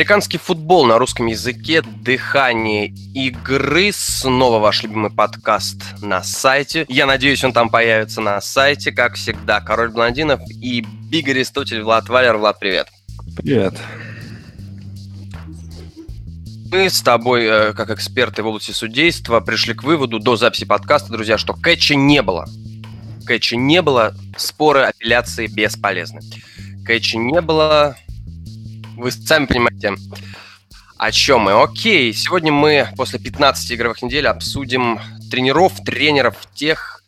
Американский футбол на русском языке, дыхание игры, снова ваш любимый подкаст на сайте. Я надеюсь, он там появится на сайте, как всегда. Король блондинов и Биг Аристотель, Влад Валер. Влад, привет. Привет. Мы с тобой, э, как эксперты в области судейства, пришли к выводу до записи подкаста, друзья, что кэтча не было. Кэтча не было, споры, апелляции бесполезны. Кэтча не было, вы сами понимаете, о чем мы. Окей, сегодня мы после 15 игровых недель обсудим тренеров, тренеров тех,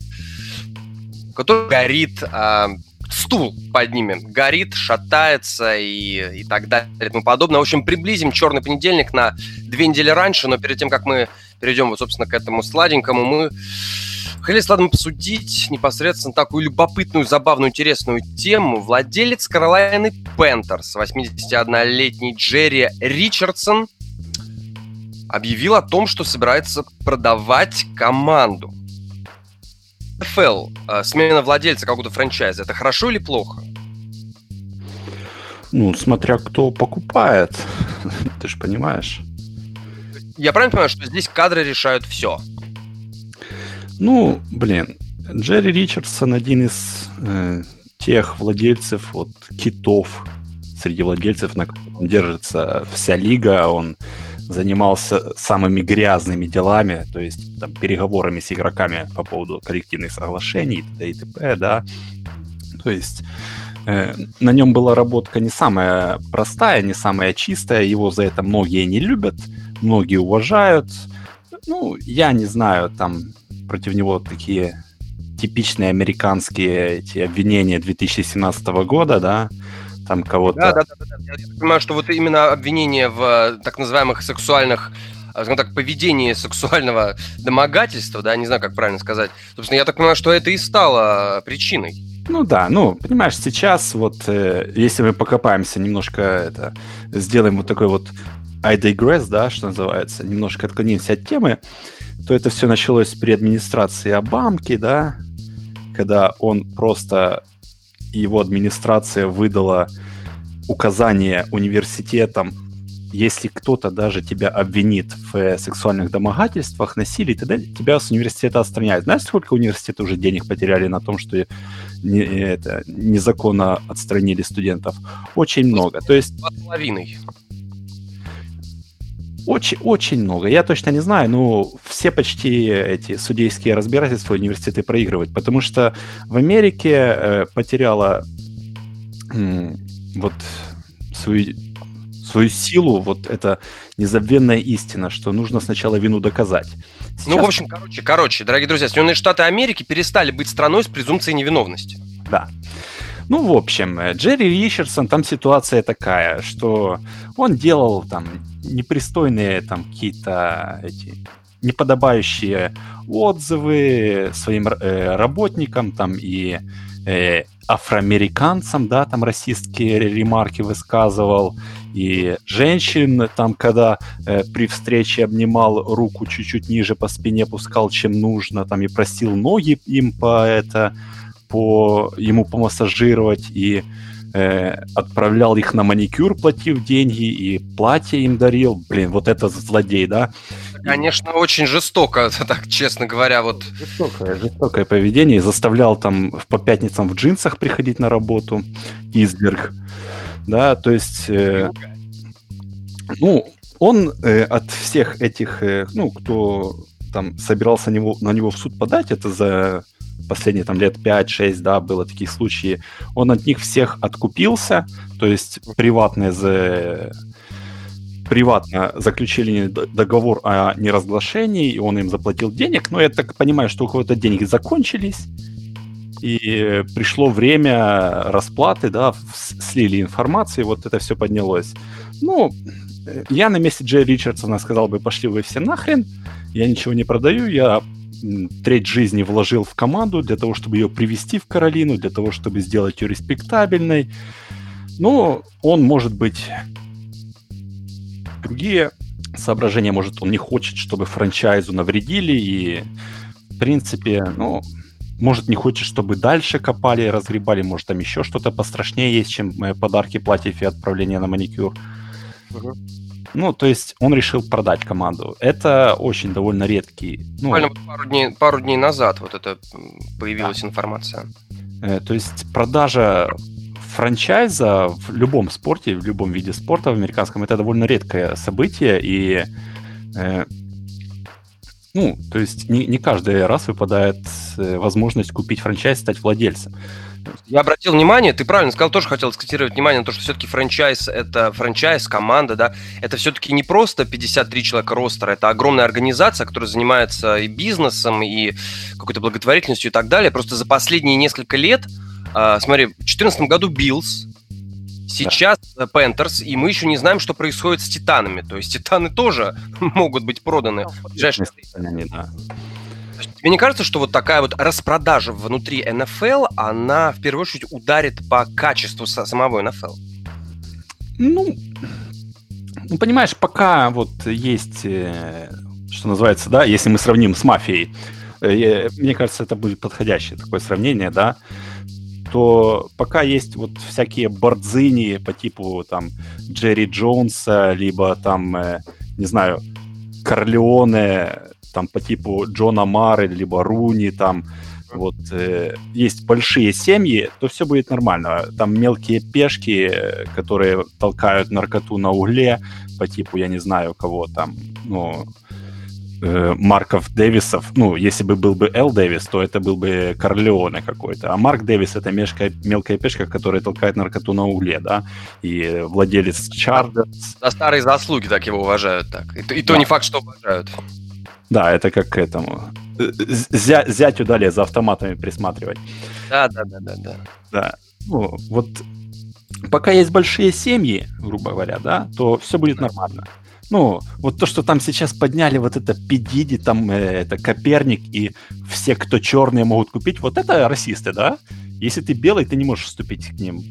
который горит а, стул под ними, горит, шатается и, и так далее и тому подобное. В общем, приблизим черный понедельник на две недели раньше, но перед тем, как мы перейдем, вот, собственно, к этому сладенькому, мы Хотели с Ладом посудить непосредственно такую любопытную, забавную, интересную тему. Владелец Каролайны Пентерс, 81-летний Джерри Ричардсон, объявил о том, что собирается продавать команду. НФЛ, э, смена владельца какого-то франчайза, это хорошо или плохо? Ну, смотря кто покупает, ты же понимаешь. Я правильно понимаю, что здесь кадры решают все? Ну, блин, Джерри Ричардсон один из э, тех владельцев вот китов среди владельцев, на котором держится вся лига. Он занимался самыми грязными делами, то есть там, переговорами с игроками по поводу коллективных соглашений и т.д. и т.п., да. То есть э, на нем была работка не самая простая, не самая чистая, его за это многие не любят, многие уважают. Ну, я не знаю, там против него такие типичные американские эти обвинения 2017 года, да, там кого-то... Да, да, да, да. Я понимаю, что вот именно обвинения в э, так называемых сексуальных скажем так, поведении сексуального домогательства, да, не знаю, как правильно сказать. Собственно, я так понимаю, что это и стало причиной. Ну да, ну, понимаешь, сейчас вот, э, если мы покопаемся немножко, это, сделаем вот такой вот I digress, да, что называется, немножко отклонимся от темы, то это все началось при администрации Обамки, да, когда он просто, его администрация выдала указание университетам, если кто-то даже тебя обвинит в э, сексуальных домогательствах, насилии, тогда тебя с университета отстраняют. Знаешь, сколько университеты уже денег потеряли на том, что не, это, незаконно отстранили студентов? Очень много. То есть... Половиной. Очень, очень много. Я точно не знаю, но все почти эти судейские разбирательства университеты проигрывают, потому что в Америке э, потеряла э, вот свою, свою силу вот эта незабвенная истина, что нужно сначала вину доказать. Сейчас... Ну, в общем, короче, короче, дорогие друзья, Соединенные Штаты Америки перестали быть страной с презумпцией невиновности. Да. Ну, в общем, э, Джерри Ричардсон, там ситуация такая, что он делал там непристойные там какие-то эти неподобающие отзывы своим э, работникам там и э, афроамериканцам, да, там расистские ремарки высказывал, и женщин там, когда э, при встрече обнимал руку чуть-чуть ниже по спине, пускал, чем нужно, там и просил ноги им по это, по ему помассажировать, и э, отправлял их на маникюр, платив деньги, и платье им дарил. Блин, вот это злодей, да? Конечно, очень жестоко, так честно говоря, вот. Жестокое, жестокое поведение. Заставлял там по пятницам в джинсах приходить на работу. Изверг. Да, то есть... Э, ну, он э, от всех этих, э, ну, кто там собирался на него, на него в суд подать, это за последние там лет 5-6, да, было такие случаи, он от них всех откупился, то есть приватные за приватно заключили договор о неразглашении, и он им заплатил денег, но я так понимаю, что у кого-то деньги закончились, и пришло время расплаты, да, слили информацию, вот это все поднялось. Ну, я на месте Джей Ричардсона сказал бы, пошли вы все нахрен, я ничего не продаю, я треть жизни вложил в команду для того, чтобы ее привести в Каролину, для того, чтобы сделать ее респектабельной. Но он может быть другие соображения, может, он не хочет, чтобы франчайзу навредили, и, в принципе, ну, может, не хочет, чтобы дальше копали, разгребали, может, там еще что-то пострашнее есть, чем э, подарки, платьев и отправление на маникюр. Угу. Ну, то есть он решил продать команду. Это очень довольно редкий. Ну, Буквально пару дней, пару дней назад вот это появилась да. информация. Э, то есть продажа франчайза в любом спорте, в любом виде спорта в американском, это довольно редкое событие, и э, ну, то есть не, не каждый раз выпадает э, возможность купить франчайз, стать владельцем. Я обратил внимание, ты правильно сказал, тоже хотел сконцентрировать внимание на то, что все-таки франчайз это франчайз, команда, да, это все-таки не просто 53 человека ростера, это огромная организация, которая занимается и бизнесом, и какой-то благотворительностью и так далее. Просто за последние несколько лет, э, смотри, в 2014 году Биллс, сейчас да. Panthers, и мы еще не знаем, что происходит с Титанами. То есть Титаны тоже могут быть проданы в ближайшие... Да. Тебе не кажется, что вот такая вот распродажа внутри НФЛ, она в первую очередь ударит по качеству самого НФЛ? Ну, ну, понимаешь, пока вот есть, э, что называется, да, если мы сравним с мафией, э, мне кажется, это будет подходящее такое сравнение, да, то пока есть вот всякие бордзини по типу там Джерри Джонса, либо там, э, не знаю, Корлеоне, там по типу Джона Мары, либо Руни, там вот э, есть большие семьи, то все будет нормально. Там мелкие пешки, которые толкают наркоту на угле, по типу, я не знаю, кого там, ну, э, Марков Дэвисов, ну, если бы был бы Эл Дэвис, то это был бы Корлеоне какой-то, а Марк Дэвис это мешкая, мелкая пешка, которая толкает наркоту на угле, да, и владелец Чардерс. За старые заслуги так его уважают так, и, и то да. не факт, что уважают. Да, это как к этому. Зя, зятю дали за автоматами присматривать. Да, да, да, да, да. Да. Ну, вот пока есть большие семьи, грубо говоря, да, то все будет нормально. Ну, вот то, что там сейчас подняли вот это Педиди, там э, это Коперник и все, кто черные могут купить, вот это расисты, да? Если ты белый, ты не можешь вступить к ним.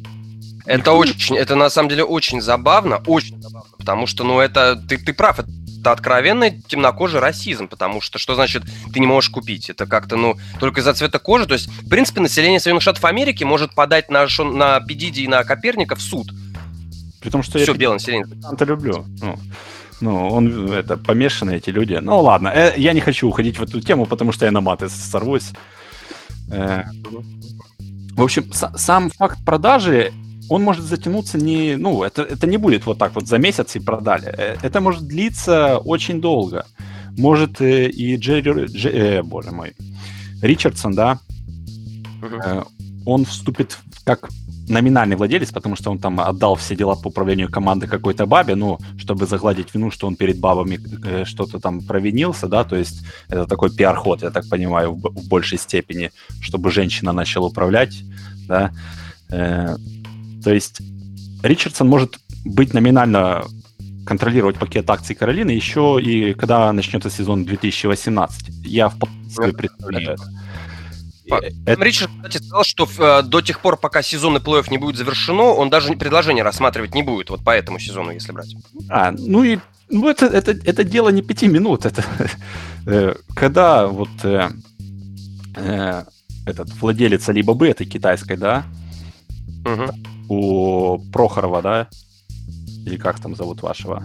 Это очень, это на самом деле очень забавно, очень забавно, потому что, ну, это, ты, ты прав, это это откровенный темнокожий расизм, потому что что значит ты не можешь купить? Это как-то, ну, только из-за цвета кожи. То есть, в принципе, население Соединенных Штатов Америки может подать на, на Педиди и на Коперника в суд. При том, что Все, я белое население. Это люблю. Ну, ну, он это помешаны эти люди. Ну ладно, э, я не хочу уходить в эту тему, потому что я на маты сорвусь. Э, в общем, сам факт продажи он может затянуться не, ну, это, это не будет вот так вот за месяц и продали. Э, это может длиться очень долго. Может э, и Джерри, Дж, э, боже мой, Ричардсон, да, uh-huh. он вступит как номинальный владелец, потому что он там отдал все дела по управлению команды какой-то бабе, ну, чтобы загладить вину, что он перед бабами э, что-то там провинился, да, то есть это такой пиар-ход, я так понимаю, в, в большей степени, чтобы женщина начала управлять, да. Э, то есть Ричардсон может быть номинально контролировать пакет акций Каролины еще и когда начнется сезон 2018. Я в себе представляю это. Это... Ричард, кстати, сказал, что э, до тех пор, пока сезонный плей-офф не будет завершено, он даже предложение рассматривать не будет, вот по этому сезону, если брать. А, ну и ну это, это, это дело не пяти минут. Это, э, когда вот э, э, этот владелец Alibaba, этой китайской, да, угу у Прохорова, да? Или как там зовут вашего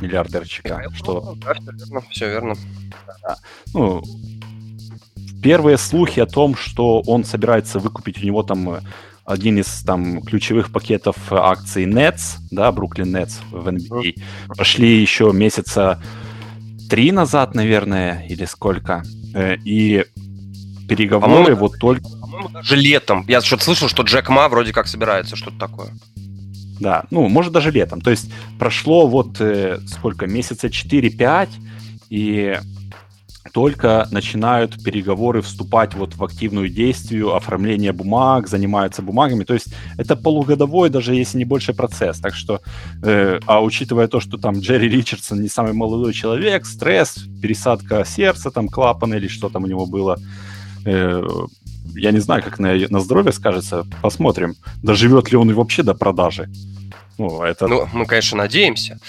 миллиардерчика? Михаил что... Да, все верно, все верно. Да. Ну, первые слухи о том, что он собирается выкупить у него там э, один из там ключевых пакетов акций Nets, да, Бруклин Nets в NBA, пошли еще месяца три назад, наверное, или сколько. Э, и переговоры вот только даже летом. Я что-то слышал, что Джек Ма вроде как собирается, что-то такое. Да, ну, может, даже летом. То есть прошло вот э, сколько, месяца 4-5, и только начинают переговоры вступать вот в активную действие, оформление бумаг, занимаются бумагами. То есть это полугодовой, даже если не больше процесс. Так что, э, а учитывая то, что там Джерри Ричардсон не самый молодой человек, стресс, пересадка сердца, там клапан или что там у него было, э, я не знаю, как на, на здоровье скажется. Посмотрим, доживет ли он вообще до продажи. Ну, это... Ну, мы, конечно, надеемся.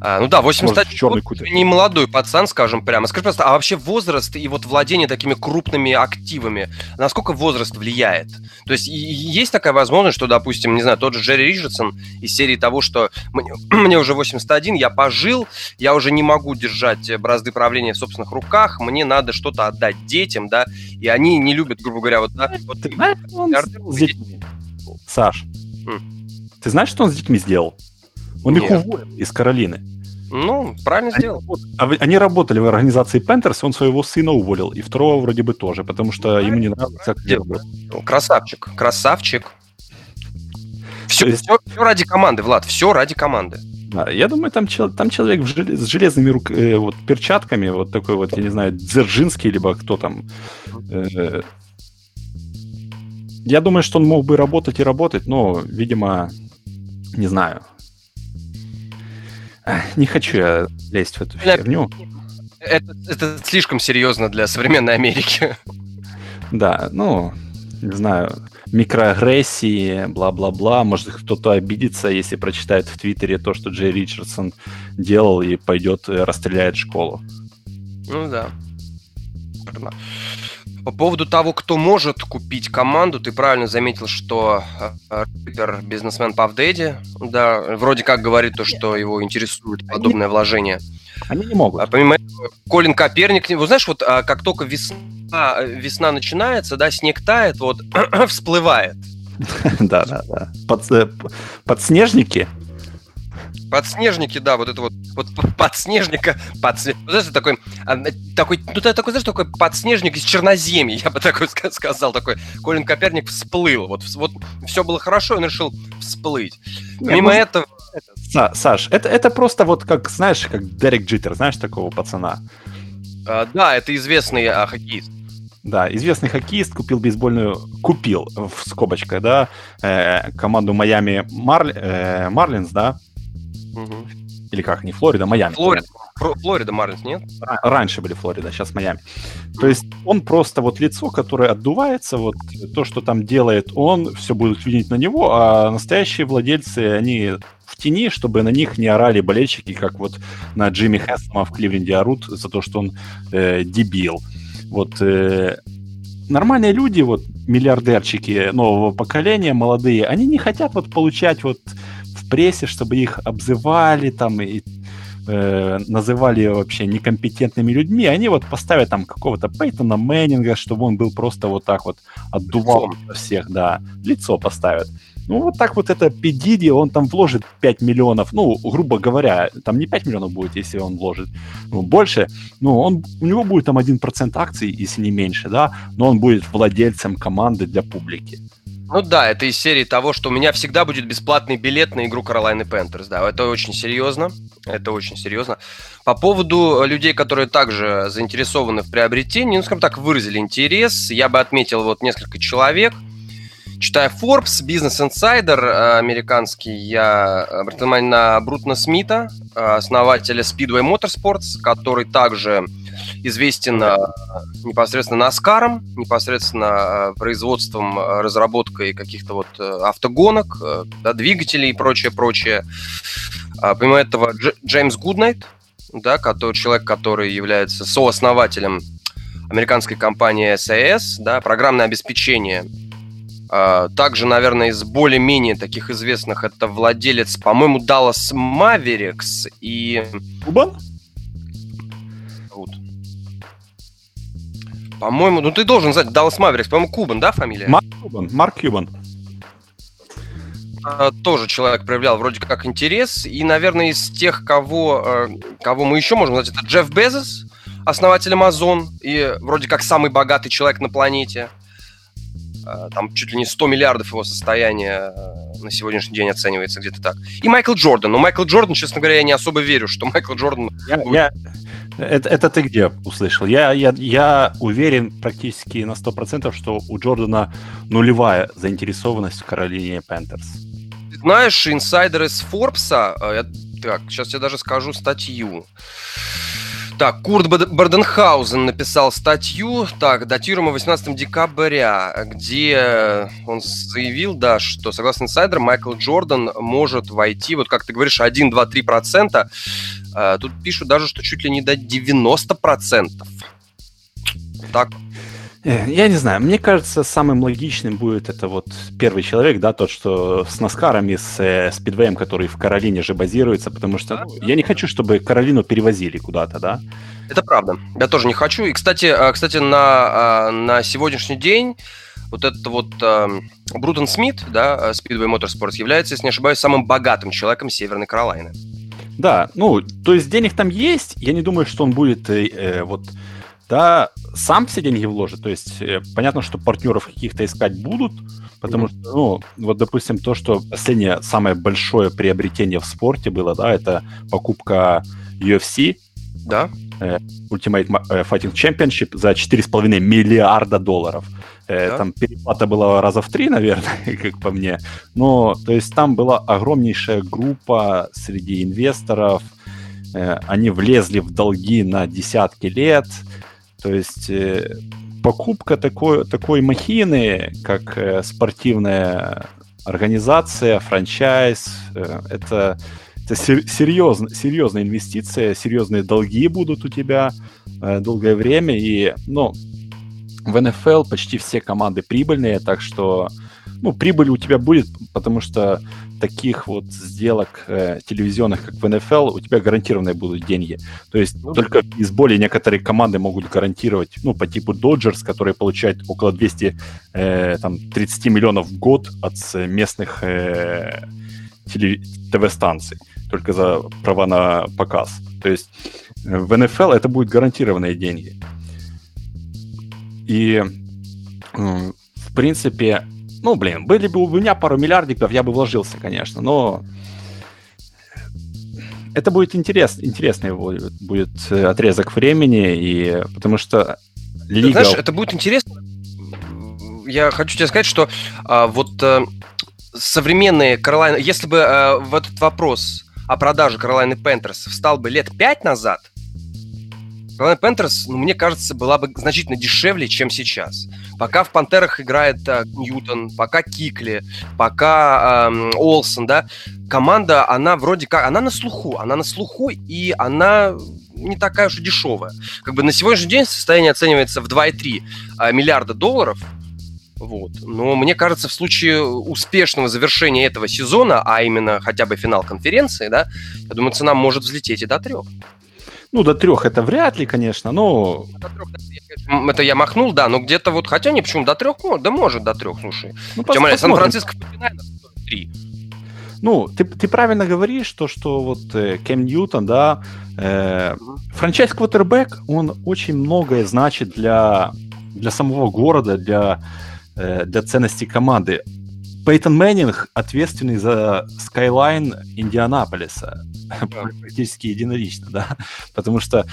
А, ну да, 81 черный год, не молодой пацан, скажем прямо. Скажи просто, а вообще возраст и вот владение такими крупными активами, насколько возраст влияет? То есть есть такая возможность, что, допустим, не знаю, тот же Джерри Риджерсон из серии того, что мне, мне уже 81, я пожил, я уже не могу держать бразды правления в собственных руках, мне надо что-то отдать детям, да, и они не любят, грубо говоря, вот... Да, вот. Саш, М. Ты знаешь, что он с детьми сделал? Он Нет. их уволил из Каролины. Ну, правильно они, сделал. А они работали в организации Panthers, он своего сына уволил, и второго вроде бы тоже, потому что ему не нравится, делают. Красавчик, красавчик. Все, есть... все, все ради команды, Влад, все ради команды. Да, я думаю, там, там человек с железными рук, э, вот, перчатками, вот такой вот, я не знаю, Дзержинский, либо кто там. Э, я думаю, что он мог бы работать и работать, но, видимо, не знаю. Не хочу я лезть в эту херню. Это, это слишком серьезно для современной Америки. Да, ну, не знаю, микроагрессии, бла-бла-бла. Может, кто-то обидится, если прочитает в Твиттере то, что Джей Ричардсон делал и пойдет э, расстреляет школу. Ну да. По поводу того, кто может купить команду, ты правильно заметил, что э, рэпер бизнесмен Пав Дэдди, да, вроде как говорит то, что его интересует подобное они, вложение. Они не могут. А помимо этого, Колин Коперник, вы знаешь, вот а, как только весна, весна начинается, да, снег тает, вот всплывает. Да, да, да. Э, подснежники Подснежники, да, вот это вот, вот подснежника, подсне... вот это такой, а, такой, ну ты такой, знаешь, такой подснежник из Черноземья, я бы такой сказал, такой, Колин Коперник всплыл, вот, вот все было хорошо, он решил всплыть. Мимо Нет, этого... Это, Саш, это, это просто вот как, знаешь, как Дерек Джиттер, знаешь такого пацана? А, да, это известный а, хоккеист. Да, известный хоккеист купил бейсбольную, купил в скобочках, да, э, команду Майами Марли, э, Марлинс, да, Угу. Или как, не Флорида, Майами. Флорида, Флорида Марлинс, нет? Раньше были Флорида, сейчас Майами. То есть он просто вот лицо, которое отдувается, вот то, что там делает он, все будут видеть на него, а настоящие владельцы, они в тени, чтобы на них не орали болельщики, как вот на Джимми Хэссома в Кливленде орут за то, что он э, дебил. Вот э, нормальные люди, вот миллиардерчики нового поколения, молодые, они не хотят вот получать вот прессе, чтобы их обзывали там и э, называли вообще некомпетентными людьми, они вот поставят там какого-то Пейтона Мэннинга, чтобы он был просто вот так вот отдувал лицо. всех, да, лицо поставят. Ну, вот так вот это Педиди, он там вложит 5 миллионов, ну, грубо говоря, там не 5 миллионов будет, если он вложит ну, больше, ну, он, у него будет там 1% акций, если не меньше, да, но он будет владельцем команды для публики. Ну да, это из серии того, что у меня всегда будет бесплатный билет на игру Carolina Panthers. Да, это очень серьезно. Это очень серьезно. По поводу людей, которые также заинтересованы в приобретении, ну, скажем так, выразили интерес, я бы отметил вот несколько человек. Читая Forbes, Business Insider э, американский, я обратил внимание на Брутна Смита, э, основателя Speedway Motorsports, который также известен э, непосредственно Наскаром, непосредственно э, производством, э, разработкой каких-то вот автогонок, да, двигателей и прочее, прочее. А, помимо этого, Дж- Джеймс Гуднайт, да, который, человек, который является сооснователем американской компании SAS, да, программное обеспечение. А, также, наверное, из более-менее таких известных это владелец, по-моему, Dallas Mavericks и... Кубан? По-моему, ну ты должен знать, Даллас Маверикс, по-моему, Кубан, да, фамилия? Марк Кубан, Марк Кубан. А, тоже человек проявлял вроде как интерес. И, наверное, из тех, кого, э, кого мы еще можем назвать, это Джефф Безос, основатель Amazon, и вроде как самый богатый человек на планете. А, там чуть ли не 100 миллиардов его состояния э, на сегодняшний день оценивается где-то так. И Майкл Джордан. Но Майкл Джордан, честно говоря, я не особо верю, что Майкл Джордан... Я, будет... я, это, это ты где услышал? Я, я, я уверен практически на 100%, что у Джордана нулевая заинтересованность в Каролине Пентерс. Знаешь, инсайдер из Форбса, э, так, сейчас я даже скажу статью. Так, Курт Барденхаузен написал статью, так, датируемую 18 декабря, где он заявил, да, что, согласно инсайдерам, Майкл Джордан может войти, вот как ты говоришь, 1, 2, 3 процента. А, тут пишут даже, что чуть ли не до 90 процентов. Так, я не знаю, мне кажется, самым логичным будет это вот первый человек, да, тот, что с Наскаром и с э, Спидвеем, который в Каролине же базируется, потому что ну, я не хочу, чтобы Каролину перевозили куда-то, да. Это правда. Я тоже не хочу. И, кстати, а, кстати на, а, на сегодняшний день вот этот вот э, Брутон Смит, да, Speedway Motorsports, является, если не ошибаюсь, самым богатым человеком Северной Каролины. Да, ну, то есть денег там есть. Я не думаю, что он будет э, э вот да, сам все деньги вложит. То есть э, понятно, что партнеров каких-то искать будут, потому mm-hmm. что, ну, вот, допустим, то, что последнее самое большое приобретение в спорте было, да, это покупка UFC. Да. Э, Ultimate э, Fighting Championship за 4,5 миллиарда долларов. Да. Там переплата была раза в три, наверное, как по мне. Но, то есть там была огромнейшая группа среди инвесторов. Они влезли в долги на десятки лет. То есть э, покупка такой, такой махины, как э, спортивная организация, франчайз, э, это, это серьезно, серьезная инвестиция, серьезные долги будут у тебя долгое время. И ну, в НФЛ почти все команды прибыльные, так что ну, прибыль у тебя будет, потому что таких вот сделок э, телевизионных, как в НФЛ, у тебя гарантированные будут деньги. То есть ну, только из более некоторые команды могут гарантировать, ну, по типу Dodgers, которые получают около 200, э, там, 30 миллионов в год от местных э. ТВ-станций, только за права на показ. То есть э, в НФЛ это будут гарантированные деньги. И, в принципе, ну, блин, были бы у меня пару миллиардиков, я бы вложился, конечно, но это будет интерес, интересный будет, будет э, отрезок времени, и потому что Лига... Знаешь, это будет интересно. Я хочу тебе сказать, что а, вот а, современные Каролайны... Если бы а, в этот вопрос о продаже Каролайны Пентерс встал бы лет пять назад, Carolina Panthers, ну, мне кажется, была бы значительно дешевле, чем сейчас. Пока в Пантерах играет а, Ньютон, пока Кикли, пока э, Олсон, да, команда, она вроде как, она на слуху, она на слуху, и она не такая уж и дешевая. Как бы на сегодняшний день состояние оценивается в 2,3 а, миллиарда долларов, вот. Но мне кажется, в случае успешного завершения этого сезона, а именно хотя бы финал конференции, да, я думаю, цена может взлететь и до трех. Ну, до трех это вряд ли, конечно, но... Это я махнул, да, но где-то вот, хотя не, почему, до трех, да может до трех, слушай. Ну, Тем более, Сан-Франциско три. Ну, ты, ты правильно говоришь, то, что вот э, Кем Ньютон, да, э, франчайз квотербек, он очень многое значит для, для самого города, для, э, для ценности команды. Пейтон Мэннинг ответственный за skyline Индианаполиса. Практически единолично, да. Потому что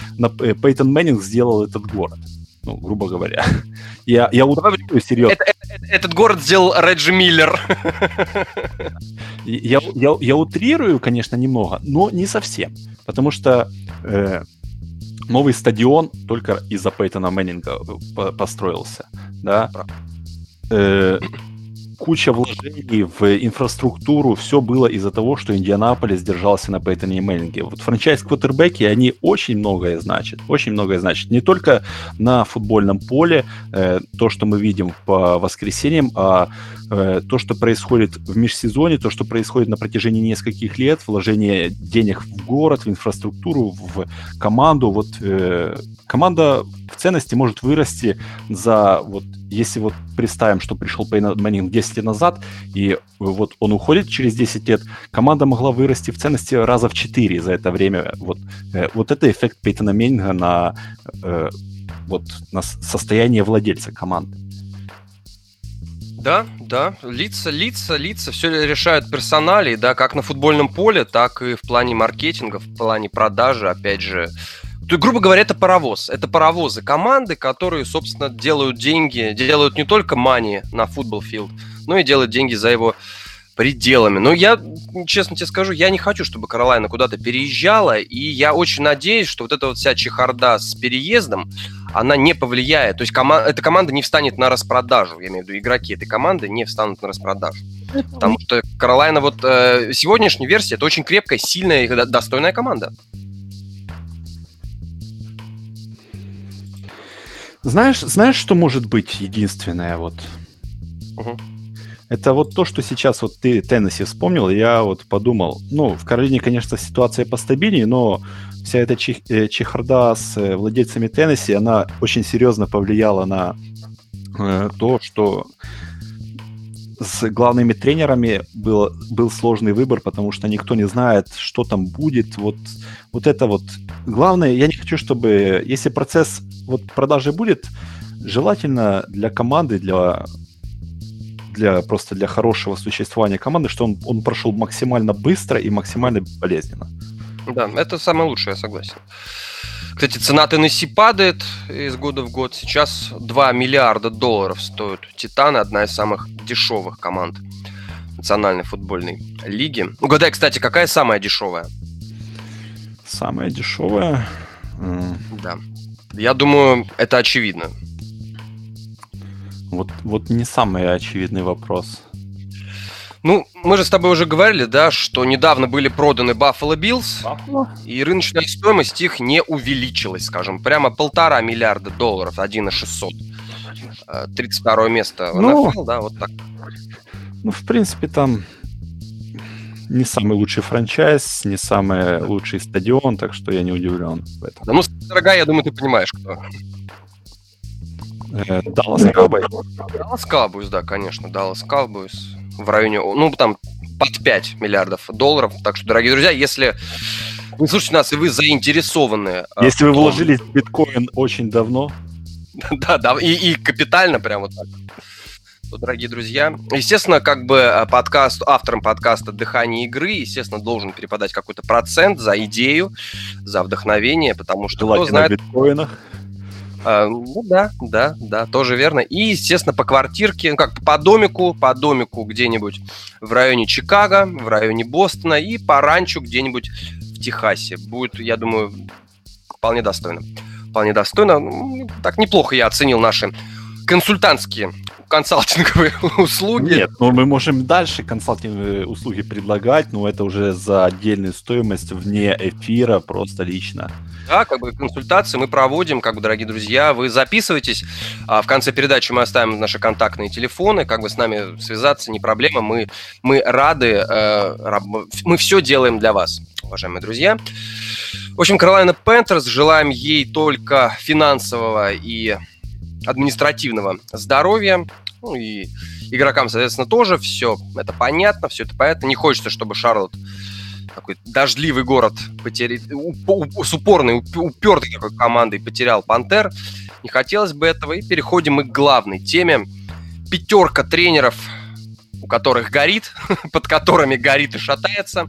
Пейтон Мэннинг сделал этот город. Ну, грубо говоря. Я, я утрирую серьезно. Это, это, этот город сделал Реджи Миллер. Я, я, я утрирую, конечно, немного, но не совсем. Потому что э, новый стадион только из-за Пейтона Мэннинга э, построился. Да? Э, куча вложений в инфраструктуру, все было из-за того, что Индианаполис держался на Пейтоне и Мэннинге. Вот франчайз квотербеки, они очень многое значат, очень многое значат. Не только на футбольном поле, э, то, что мы видим по воскресеньям, а э, то, что происходит в межсезоне, то, что происходит на протяжении нескольких лет, вложение денег в город, в инфраструктуру, в команду, вот э, команда в ценности может вырасти за, вот, если вот представим, что пришел Пейтон Мэннинг 10 лет назад, и вот он уходит через 10 лет, команда могла вырасти в ценности раза в 4 за это время. Вот, э, вот это эффект Пейтона Мэннинга на, э, вот, на состояние владельца команды. Да, да, лица, лица, лица, все решают персоналии, да, как на футбольном поле, так и в плане маркетинга, в плане продажи, опять же, то, грубо говоря, это паровоз. Это паровозы команды, которые, собственно, делают деньги, делают не только мани на футбол филд, но и делают деньги за его пределами. Но я, честно тебе скажу, я не хочу, чтобы Каролайна куда-то переезжала, и я очень надеюсь, что вот эта вот вся чехарда с переездом, она не повлияет. То есть кома- эта команда не встанет на распродажу. Я имею в виду, игроки этой команды не встанут на распродажу. Потому что Каролайна вот э, сегодняшняя версия это очень крепкая, сильная и достойная команда. Знаешь, знаешь, что может быть единственное вот? Угу. Это вот то, что сейчас вот ты Теннесси вспомнил, я вот подумал, ну, в Каролине, конечно, ситуация постабильнее, но вся эта чих, э, чехарда с э, владельцами Теннесси, она очень серьезно повлияла на э, то, что с главными тренерами был, был сложный выбор, потому что никто не знает, что там будет. Вот, вот это вот. Главное, я не хочу, чтобы, если процесс вот продажи будет, желательно для команды, для для просто для хорошего существования команды, что он, он прошел максимально быстро и максимально болезненно. Да, это самое лучшее, я согласен. Кстати, цена Теннесси падает из года в год. Сейчас 2 миллиарда долларов стоит Титаны, одна из самых дешевых команд национальной футбольной лиги. Угадай, кстати, какая самая дешевая? Самая дешевая? Да. Я думаю, это очевидно. Вот, вот не самый очевидный вопрос. Ну, мы же с тобой уже говорили, да, что недавно были проданы Buffalo Bills, Buffalo? и рыночная стоимость их не увеличилась, скажем, прямо полтора миллиарда долларов, 1,600. 32 место в ну, NFL, да, вот так. Ну, в принципе, там не самый лучший франчайз, не самый лучший стадион, так что я не удивлен в этом. Да, ну, дорогая, я думаю, ты понимаешь, кто. Даллас Cowboys. Даллас Cowboys, да, конечно, Даллас Cowboys в районе, ну, там, под 5 миллиардов долларов. Так что, дорогие друзья, если вы слушаете нас, и вы заинтересованы... А, если вы то... вложились в биткоин очень давно... Да, да, и, и капитально прям вот так. То, дорогие друзья, естественно, как бы а, подкаст, автором подкаста «Дыхание игры», естественно, должен перепадать какой-то процент за идею, за вдохновение, потому что Желательно кто знает... биткоинах. А, ну да, да, да, тоже верно. И, естественно, по квартирке, ну как по домику, по домику где-нибудь в районе Чикаго, в районе Бостона и по ранчу где-нибудь в Техасе. Будет, я думаю, вполне достойно. Вполне достойно. Ну, так неплохо я оценил наши консультантские консалтинговые услуги. Нет, но мы можем дальше консалтинговые услуги предлагать, но это уже за отдельную стоимость вне эфира, просто лично. Да, как бы консультации мы проводим, как бы, дорогие друзья, вы записывайтесь. А в конце передачи мы оставим наши контактные телефоны, как бы с нами связаться, не проблема. Мы, мы рады, э, мы все делаем для вас, уважаемые друзья. В общем, Каролайна Пентерс, желаем ей только финансового и административного здоровья. Ну и игрокам, соответственно, тоже все это понятно, все это понятно. Не хочется, чтобы Шарлот такой дождливый город потерял, с упорной, упертой такой командой потерял Пантер. Не хотелось бы этого. И переходим мы к главной теме. Пятерка тренеров, у которых горит, под которыми горит и шатается.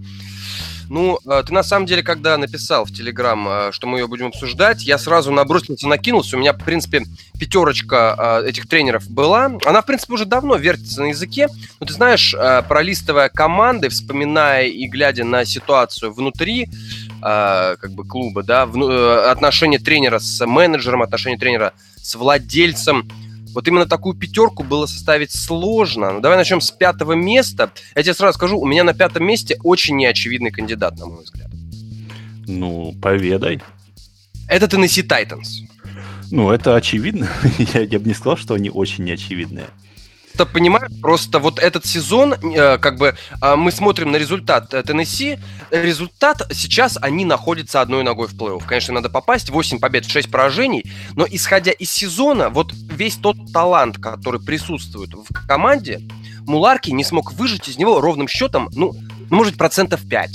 Ну, э, ты на самом деле, когда написал в Телеграм, э, что мы ее будем обсуждать, я сразу набросился, накинулся. У меня, в принципе, пятерочка э, этих тренеров была. Она, в принципе, уже давно вертится на языке. Но ты знаешь, пролистывая команды, вспоминая и глядя на ситуацию внутри как бы клуба, да, отношения тренера с менеджером, отношения тренера с владельцем, вот именно такую пятерку было составить сложно. Ну, давай начнем с пятого места. Я тебе сразу скажу, у меня на пятом месте очень неочевидный кандидат, на мой взгляд. Ну, поведай. Это Tennessee Titans. Ну, это очевидно. я, я бы не сказал, что они очень неочевидные просто понимаешь, просто вот этот сезон, э, как бы э, мы смотрим на результат э, Теннесси, результат сейчас они находятся одной ногой в плей-офф. Конечно, надо попасть, 8 побед, 6 поражений, но исходя из сезона, вот весь тот талант, который присутствует в команде, Муларки не смог выжить из него ровным счетом, ну, может, процентов 5.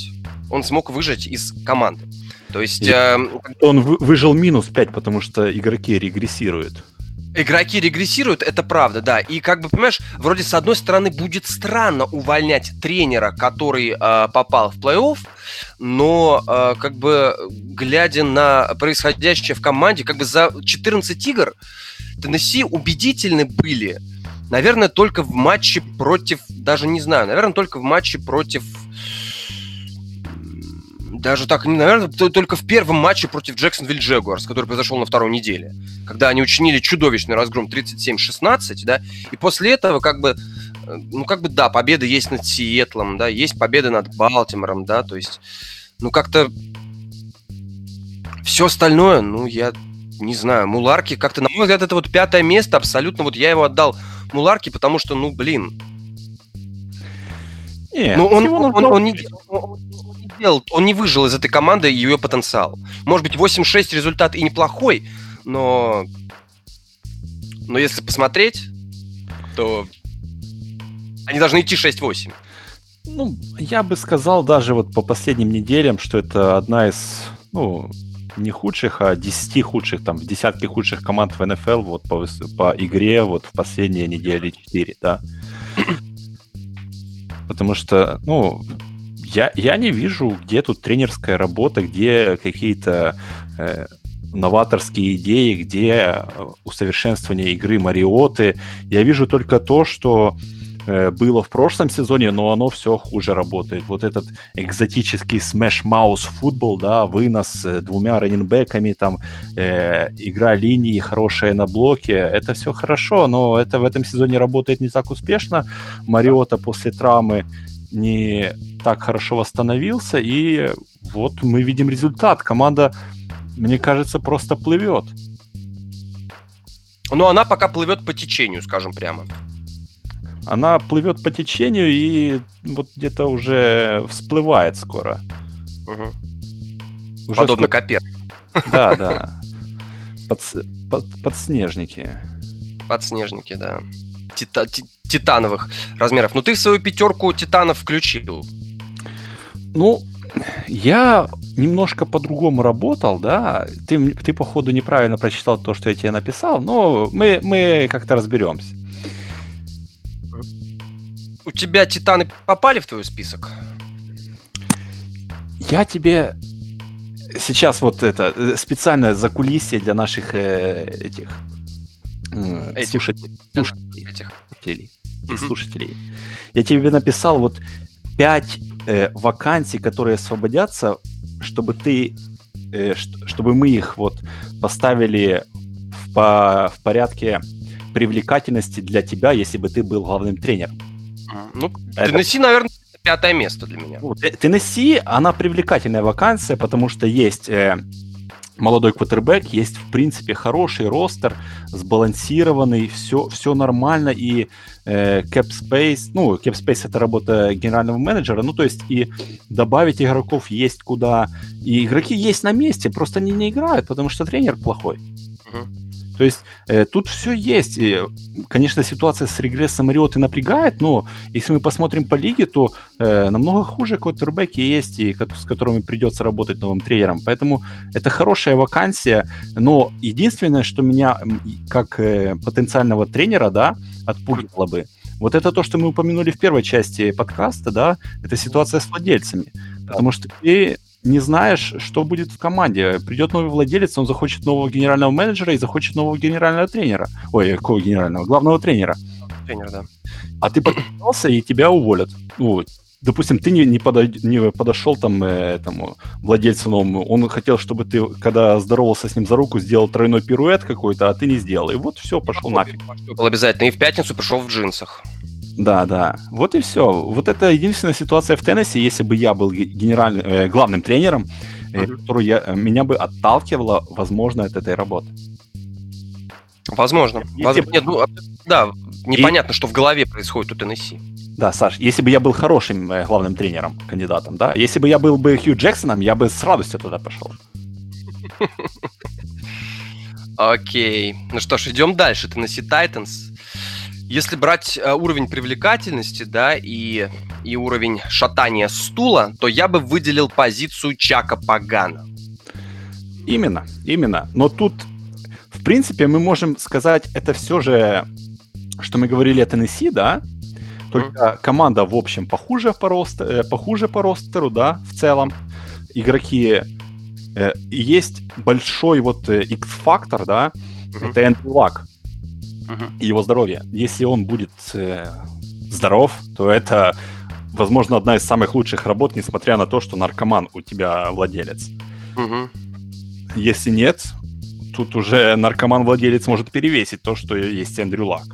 Он смог выжить из команды. То есть... Э, он выжил минус 5, потому что игроки регрессируют. Игроки регрессируют, это правда, да. И как бы, понимаешь, вроде с одной стороны будет странно увольнять тренера, который э, попал в плей-офф, но э, как бы глядя на происходящее в команде, как бы за 14 игр Теннесси убедительны были наверное, только в матче против, даже не знаю, наверное, только в матче против даже так, наверное, только в первом матче против Джексонвилл Джегуарс, который произошел на второй неделе, когда они учинили чудовищный разгром 37-16, да, и после этого как бы, э, ну как бы да, победа есть над Сиэтлом, да, есть победа над Балтимором, да, то есть, ну как-то все остальное, ну я не знаю, Муларки как-то, на мой взгляд, это вот пятое место абсолютно, вот я его отдал Муларки, потому что, ну блин, нет, ну он, он, он, он, не, он, сделал, он не выжил из этой команды ее потенциал. Может быть, 8-6 результат и неплохой, но... Но если посмотреть, то они должны идти 6-8. Ну, я бы сказал даже вот по последним неделям, что это одна из, ну, не худших, а 10 худших, там, в десятке худших команд в НФЛ вот по, по игре вот в последние недели 4, да. Потому что, ну, я, я не вижу, где тут тренерская работа, где какие-то э, новаторские идеи, где э, усовершенствование игры Мариоты. Я вижу только то, что э, было в прошлом сезоне, но оно все хуже работает. Вот этот экзотический Smash Mouse футбол, да, вынос с двумя раненбеками, там, э, игра линии хорошая на блоке, это все хорошо, но это в этом сезоне работает не так успешно. Мариота после травмы не так хорошо восстановился, и вот мы видим результат. Команда, мне кажется, просто плывет. Но она пока плывет по течению, скажем прямо. Она плывет по течению и вот где-то уже всплывает скоро. Угу. Уже Подобно скоро... Копер. Да, да. Под, под, подснежники. Подснежники, да. Тита, титановых размеров. Но ты в свою пятерку титанов включил. Ну, я немножко по-другому работал, да. Ты, ты, походу, неправильно прочитал то, что я тебе написал, но мы, мы как-то разберемся. У тебя титаны попали в твой список? Я тебе сейчас вот это э, специально за кулисье для наших э, этих, э, этих слушателей, слушателей, этих. слушателей, слушателей. Я тебе написал вот пять э, вакансий, которые освободятся, чтобы ты, э, чтобы мы их вот поставили в, по, в порядке привлекательности для тебя, если бы ты был главным тренером. Ну, Это... Теннесси, наверное, пятое место для меня. Теннесси, она привлекательная вакансия, потому что есть э, молодой квотербек, есть, в принципе, хороший ростер, сбалансированный, все, все нормально, и э, cap space, ну, cap space это работа генерального менеджера, ну, то есть и добавить игроков есть куда, и игроки есть на месте, просто они не играют, потому что тренер плохой. Uh-huh. То есть э, тут все есть. И, конечно, ситуация с регрессом Мариоты напрягает, но если мы посмотрим по лиге, то э, намного хуже квотербеки есть, и с которыми придется работать новым тренером. Поэтому это хорошая вакансия, но единственное, что меня как э, потенциального тренера, да, отпугивало бы, вот это то, что мы упомянули в первой части подкаста, да, это ситуация с владельцами. Потому что ты не знаешь, что будет в команде. Придет новый владелец, он захочет нового генерального менеджера и захочет нового генерального тренера. Ой, какого генерального? Главного тренера. Тренер, да. А ты подписался, и тебя уволят. Ну, допустим, ты не, не, подойд, не подошел там э, этому владельцу новому, он хотел, чтобы ты, когда здоровался с ним за руку, сделал тройной пируэт какой-то, а ты не сделал. И вот все, пошел нафиг. Был обязательно. И в пятницу пришел в джинсах. Да, да. Вот и все. Вот это единственная ситуация в Теннессе, если бы я был генеральным, э, главным тренером, uh-huh. который я, э, меня бы отталкивало, возможно, от этой работы. Возможно. Воз... Нет, ну, да, непонятно, и... что в голове происходит у Теннесси. Да, Саш, если бы я был хорошим э, главным тренером, кандидатом, да, если бы я был бы Хью Джексоном, я бы с радостью туда пошел. Окей. Ну что ж, идем дальше. Теннесси Тайтанс если брать э, уровень привлекательности, да, и, и уровень шатания стула, то я бы выделил позицию Чака Пагана. Именно, именно. Но тут, в принципе, мы можем сказать, это все же, что мы говорили о Теннесси, да, только команда, в общем, похуже по, рост, э, похуже по ростеру, да, в целом. Игроки... Э, есть большой вот X-фактор, да, mm-hmm. это Эндрю Лак. И его здоровье. Если он будет э, здоров, то это, возможно, одна из самых лучших работ, несмотря на то, что наркоман у тебя владелец. Если нет, тут уже наркоман-владелец может перевесить то, что есть Эндрю Лак.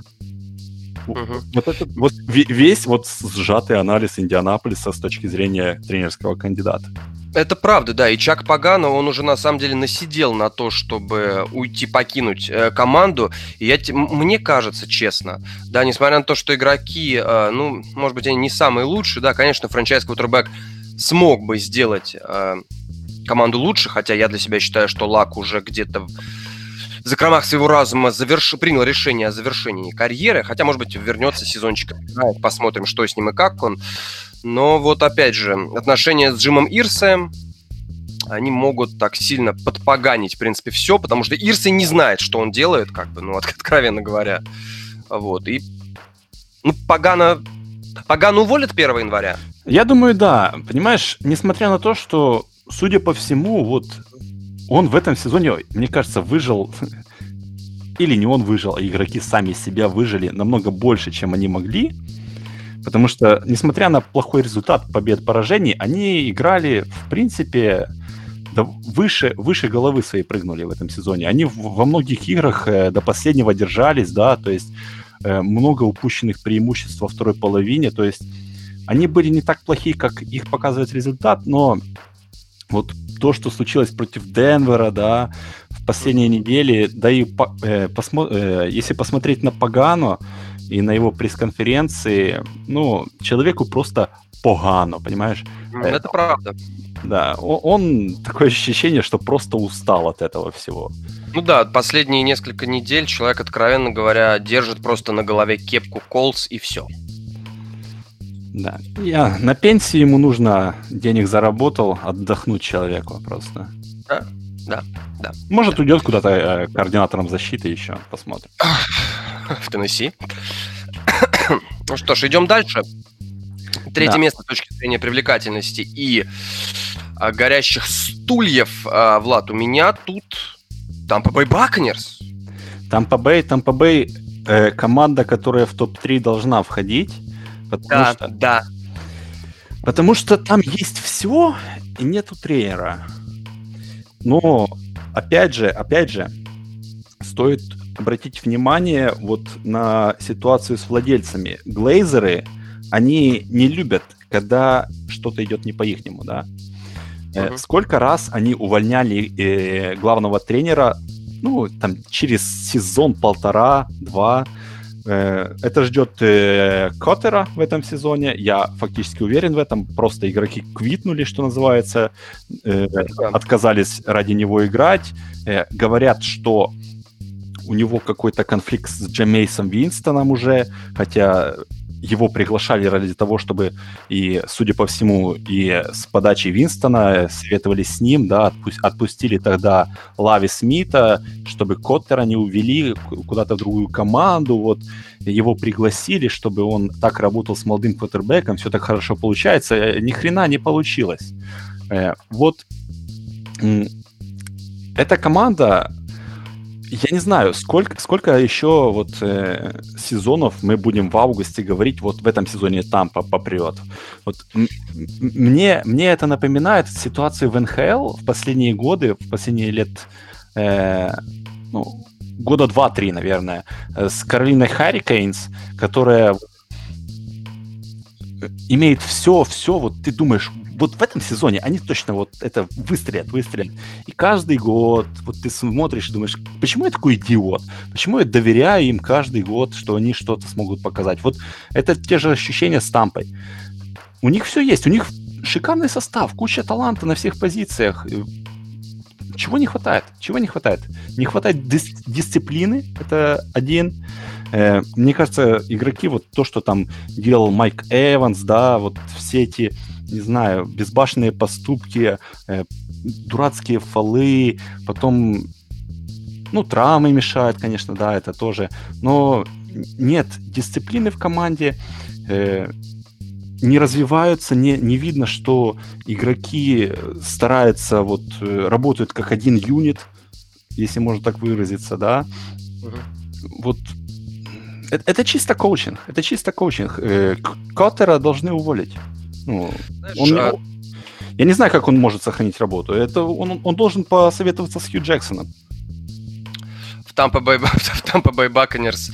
Вот это вот ве- весь вот сжатый анализ Индианаполиса с точки зрения тренерского кандидата. Это правда, да. И Чак Пагано, он уже на самом деле насидел на то, чтобы уйти, покинуть э, команду. И я, мне кажется, честно, да, несмотря на то, что игроки, э, ну, может быть, они не самые лучшие, да, конечно, франчайз квотербек смог бы сделать э, команду лучше, хотя я для себя считаю, что Лак уже где-то в закромах своего разума заверш... принял решение о завершении карьеры, хотя, может быть, вернется сезончик, посмотрим, что с ним и как он. Но вот опять же, отношения с Джимом Ирсом, они могут так сильно подпоганить, в принципе, все, потому что Ирсей не знает, что он делает, как бы, ну, от- откровенно говоря. Вот, и ну, Пагана... Пагана уволят 1 января. Я думаю, да. Понимаешь, несмотря на то, что, судя по всему, вот он в этом сезоне, мне кажется, выжил, или не он выжил, а игроки сами себя выжили намного больше, чем они могли. Потому что, несмотря на плохой результат побед-поражений, они играли, в принципе, выше, выше головы своей прыгнули в этом сезоне. Они во многих играх э, до последнего держались, да, то есть э, много упущенных преимуществ во второй половине, то есть они были не так плохи, как их показывает результат, но вот то, что случилось против Денвера, да, в последние недели, да и по- э, посмо- э, если посмотреть на Пагано и на его пресс-конференции, ну, человеку просто погано, понимаешь? Это, Это- правда. Да, о- он такое ощущение, что просто устал от этого всего. Ну да, последние несколько недель человек, откровенно говоря, держит просто на голове кепку Колс и все. Да. Я на пенсии ему нужно денег заработал, отдохнуть человеку просто. Да, да, да. Может, уйдет куда-то э, координатором защиты еще, посмотрим. в Теннесси. ну что ж, идем дальше. Третье Да. место с точки зрения привлекательности и а, горящих стульев, а, Влад, у меня тут Тампа Бэй Бакнерс. Тампа Бэй, Тампа Бэй э, команда, которая в топ-3 должна входить, потому, Да, что, да. потому что там есть все и нету тренера. Но опять же, опять же, стоит обратить внимание вот на ситуацию с владельцами. Глейзеры, они не любят, когда что-то идет не по-ихнему, да. Э, Мгм. Сколько раз они увольняли э, главного тренера, ну, там, через сезон, полтора, два. Э, это ждет э, Коттера в этом сезоне. Я фактически уверен в этом. Просто игроки квитнули, что называется. Э, отказались ради него играть. Говорят, что у него какой-то конфликт с Джемейсом Винстоном уже, хотя его приглашали ради того, чтобы и, судя по всему, и с подачи Винстона советовали с ним, да, отпу- отпустили тогда Лави Смита, чтобы Коттера не увели ку- куда-то в другую команду, вот, его пригласили, чтобы он так работал с молодым квотербеком, все так хорошо получается, Э, ни хрена не получилось. Э, Вот эта команда, я не знаю, сколько, сколько еще вот э, сезонов мы будем в августе говорить, вот в этом сезоне Тампа попрет. Вот мне, мне это напоминает ситуацию в НХЛ в последние годы, в последние лет, э, ну, года два-три, наверное, э, с Каролиной Харрикейнс, которая имеет все, все, вот ты думаешь, вот в этом сезоне они точно вот это выстрелят, выстрелят. И каждый год вот ты смотришь и думаешь, почему я такой идиот? Почему я доверяю им каждый год, что они что-то смогут показать? Вот это те же ощущения с Тампой. У них все есть, у них шикарный состав, куча таланта на всех позициях. Чего не хватает? Чего не хватает? Не хватает дис- дисциплины, это один. Э, мне кажется, игроки, вот то, что там делал Майк Эванс, да, вот все эти, не знаю, безбашенные поступки, э, дурацкие фолы, потом, ну, травмы мешают, конечно, да, это тоже, но нет дисциплины в команде, э, не развиваются, не, не видно, что игроки стараются, вот, э, работают как один юнит, если можно так выразиться, да. Мгм. Вот Это, это чисто коучинг. Это чисто коучинг. Э, Коттера должны уволить. Ну, Знаешь, он, а... Я не знаю, как он может сохранить работу. Это он, он должен посоветоваться с Хью Джексоном. В Тампа Бэй, в Тампа Бэй Баконерс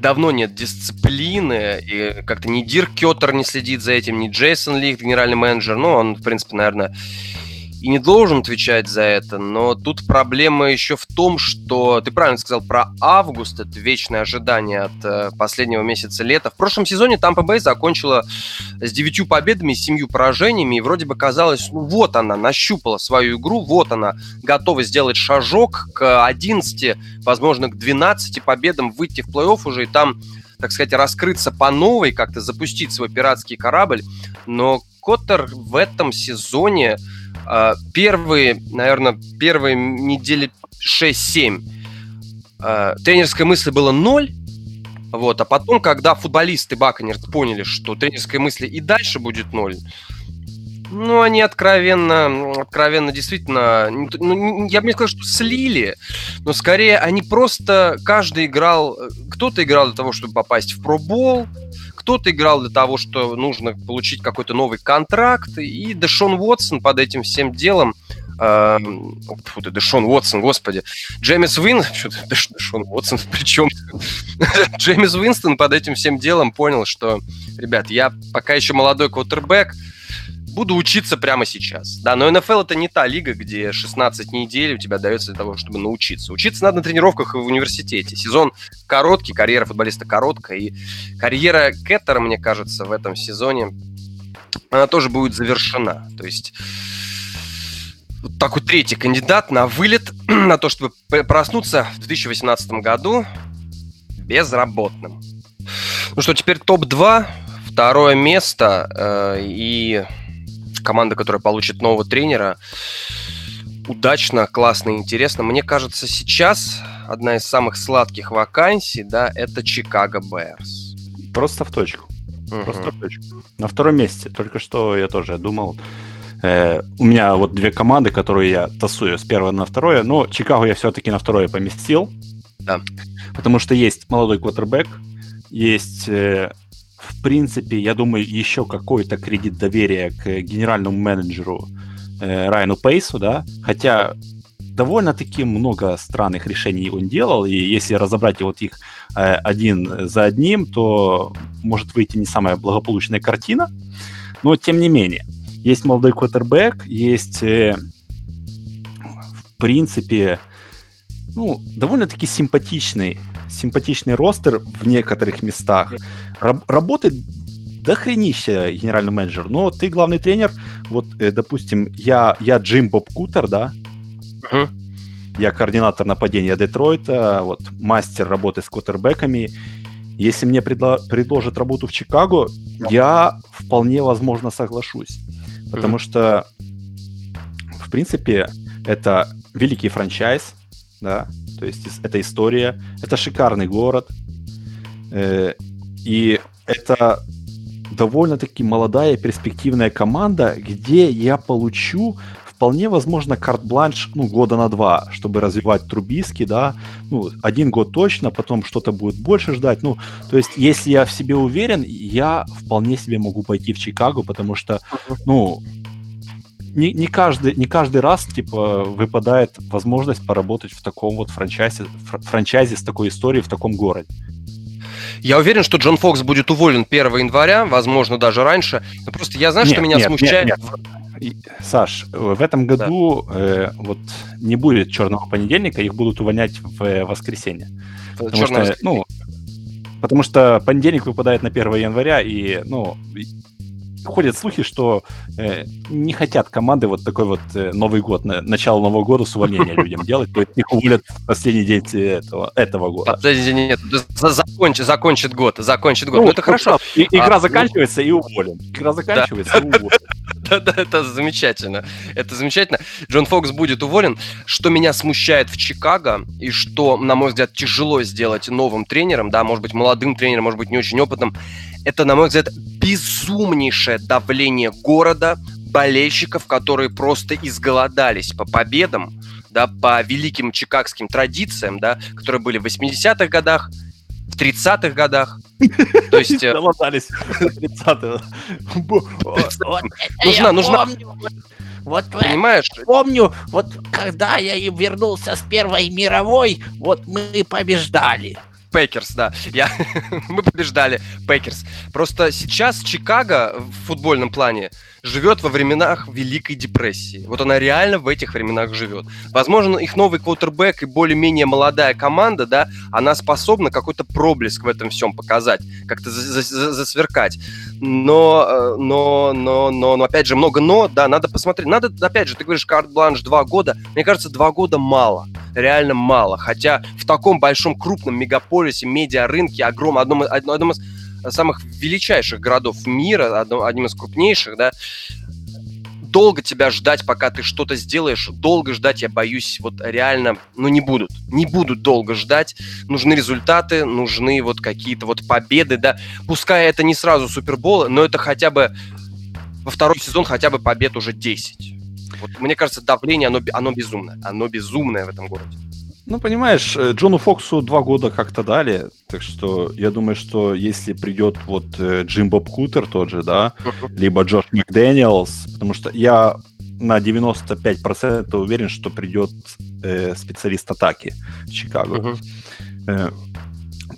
давно нет дисциплины, и как-то ни Дирк Кеттер не следит за этим, ни Джейсон Ли, генеральный менеджер. Ну, он, в принципе, наверное, и не должен отвечать за это, но тут проблема еще в том, что ты правильно сказал про август, это вечное ожидание от э, последнего месяца лета. В прошлом сезоне Тампа Бэй закончила с девятью победами, семью поражениями, и вроде бы казалось, ну вот она, нащупала свою игру, вот она готова сделать шажок к 11, возможно, к 12 победам, выйти в плей-офф уже и там так сказать, раскрыться по новой, как-то запустить свой пиратский корабль. Но Коттер в этом сезоне первые, наверное, первые недели 6-7 а, тренерской мысли было ноль, вот, а потом, когда футболисты Баконерс поняли, что тренерской мысли и дальше будет ноль, ну, они откровенно, откровенно действительно, ну, я бы не сказал, что слили, но скорее они просто, каждый играл, кто-то играл для того, чтобы попасть в пробол, кто-то играл для того, что нужно получить какой-то новый контракт, и Дэшон Уотсон под этим всем делом Uh, фу ты, Дэшон Уотсон, господи. Джеймис Вин... Что-то Дэшон Уотсон, причем... Джеймис Уинстон под этим всем делом понял, что, ребят, я пока еще молодой квотербек, буду учиться прямо сейчас. Да, но НФЛ это не та лига, где 16 недель у тебя дается для того, чтобы научиться. Учиться надо на тренировках и в университете. Сезон короткий, карьера футболиста короткая, и карьера Кеттера, мне кажется, в этом сезоне, она тоже будет завершена. То есть вот такой третий кандидат на вылет, на то, чтобы проснуться в 2018 году безработным. Ну что, теперь топ-2, второе место э, и команда, которая получит нового тренера, удачно, классно, интересно. Мне кажется, сейчас одна из самых сладких вакансий, да, это Чикаго Берс. Просто в точку. Угу. Просто в точку. На втором месте. Только что я тоже думал. Э, у меня вот две команды, которые я тасую с первого на второе, но Чикаго я все-таки на второе поместил. Да. Потому что есть молодой квотербек, есть э, в принципе, я думаю, еще какой-то кредит доверия к генеральному менеджеру э, Райану Пейсу, да, хотя довольно-таки много странных решений он делал, и если разобрать вот их э, один за одним, то может выйти не самая благополучная картина, но тем не менее, есть молодой квотербек, есть, э, в принципе, ну, довольно-таки симпатичный симпатичный ростер в некоторых местах. Раб- работает дохренища генеральный менеджер, но ты главный тренер, вот, э, допустим, я, я Джим Боб Кутер, да, uh-huh. я координатор нападения Детройта, вот, мастер работы с квотербеками, если мне предло- предложат работу в Чикаго, я вполне возможно соглашусь, потому uh-huh. что, в принципе, это великий франчайз, да, то есть это история, это шикарный город, э, и это довольно-таки молодая перспективная команда, где я получу вполне возможно карт-бланш ну, года на два, чтобы развивать Трубиски, да, ну, один год точно, потом что-то будет больше ждать, ну, то есть, если я в себе уверен, я вполне себе могу пойти в Чикаго, потому что, ну, не, не, каждый, не каждый раз, типа, выпадает возможность поработать в таком вот франчайзе, франчайзе с такой историей в таком городе. Я уверен, что Джон Фокс будет уволен 1 января, возможно, даже раньше. Но просто я знаю, нет, что меня нет, смущает... Нет, нет. Саш, в этом году да. э, вот не будет черного понедельника, их будут увольнять в э, воскресенье. Потому что, ну, потому что понедельник выпадает на 1 января, и, ну, ходят слухи, что э, не хотят команды вот такой вот э, Новый год, на, начало Нового года с увольнения людям делать, то есть их уволят в последний день этого, этого года. Последний день нет, закончит, закончит год, закончит год. Ну, ну это хорошо. И, игра а, ну, заканчивается ну... и уволен. Игра заканчивается да. и уволен. Да-да, это замечательно. Это замечательно. Джон Фокс будет уволен. Что меня смущает в Чикаго, и что, на мой взгляд, тяжело сделать новым тренером, да, может быть, молодым тренером, может быть, не очень опытным, это, на мой взгляд, безумнейшее давление города, болельщиков, которые просто изголодались по победам, да, по великим чикагским традициям, да, которые были в 80-х годах, в 30-х годах. То есть... э, Залатались в 30-е. Нужна, нужна, Вот понимаешь? помню, вот когда я вернулся с Первой мировой, вот мы побеждали. Пекерс, да. Я... Мы побеждали Пекерс. Просто сейчас Чикаго в футбольном плане живет во временах Великой депрессии. Вот она реально в этих временах живет. Возможно, их новый квотербек и более-менее молодая команда, да, она способна какой-то проблеск в этом всем показать, как-то за- за- засверкать. Но, э, но, но, но, но, опять же, много но, да, надо посмотреть. Надо, опять же, ты говоришь, карт-бланш два года. Мне кажется, два года мало. Реально мало. Хотя в таком большом, крупном мегаполисе, медиарынке, огромном, одном, одном, из самых величайших городов мира, одним из крупнейших, да, долго тебя ждать, пока ты что-то сделаешь, долго ждать, я боюсь, вот реально, ну, не будут. Не будут долго ждать. Нужны результаты, нужны вот какие-то вот победы, да. Пускай это не сразу Супербол, но это хотя бы во второй сезон хотя бы побед уже 10. Вот, мне кажется, давление, оно, оно безумное. Оно безумное в этом городе. Ну, понимаешь, э, Джону Фоксу два года как-то дали, так что я думаю, что если придет вот э, Джим Боб Кутер тот же, да, либо Джош Макдэниелс, потому что я на 95% уверен, что придет э, специалист атаки в Чикаго, Мгм. э,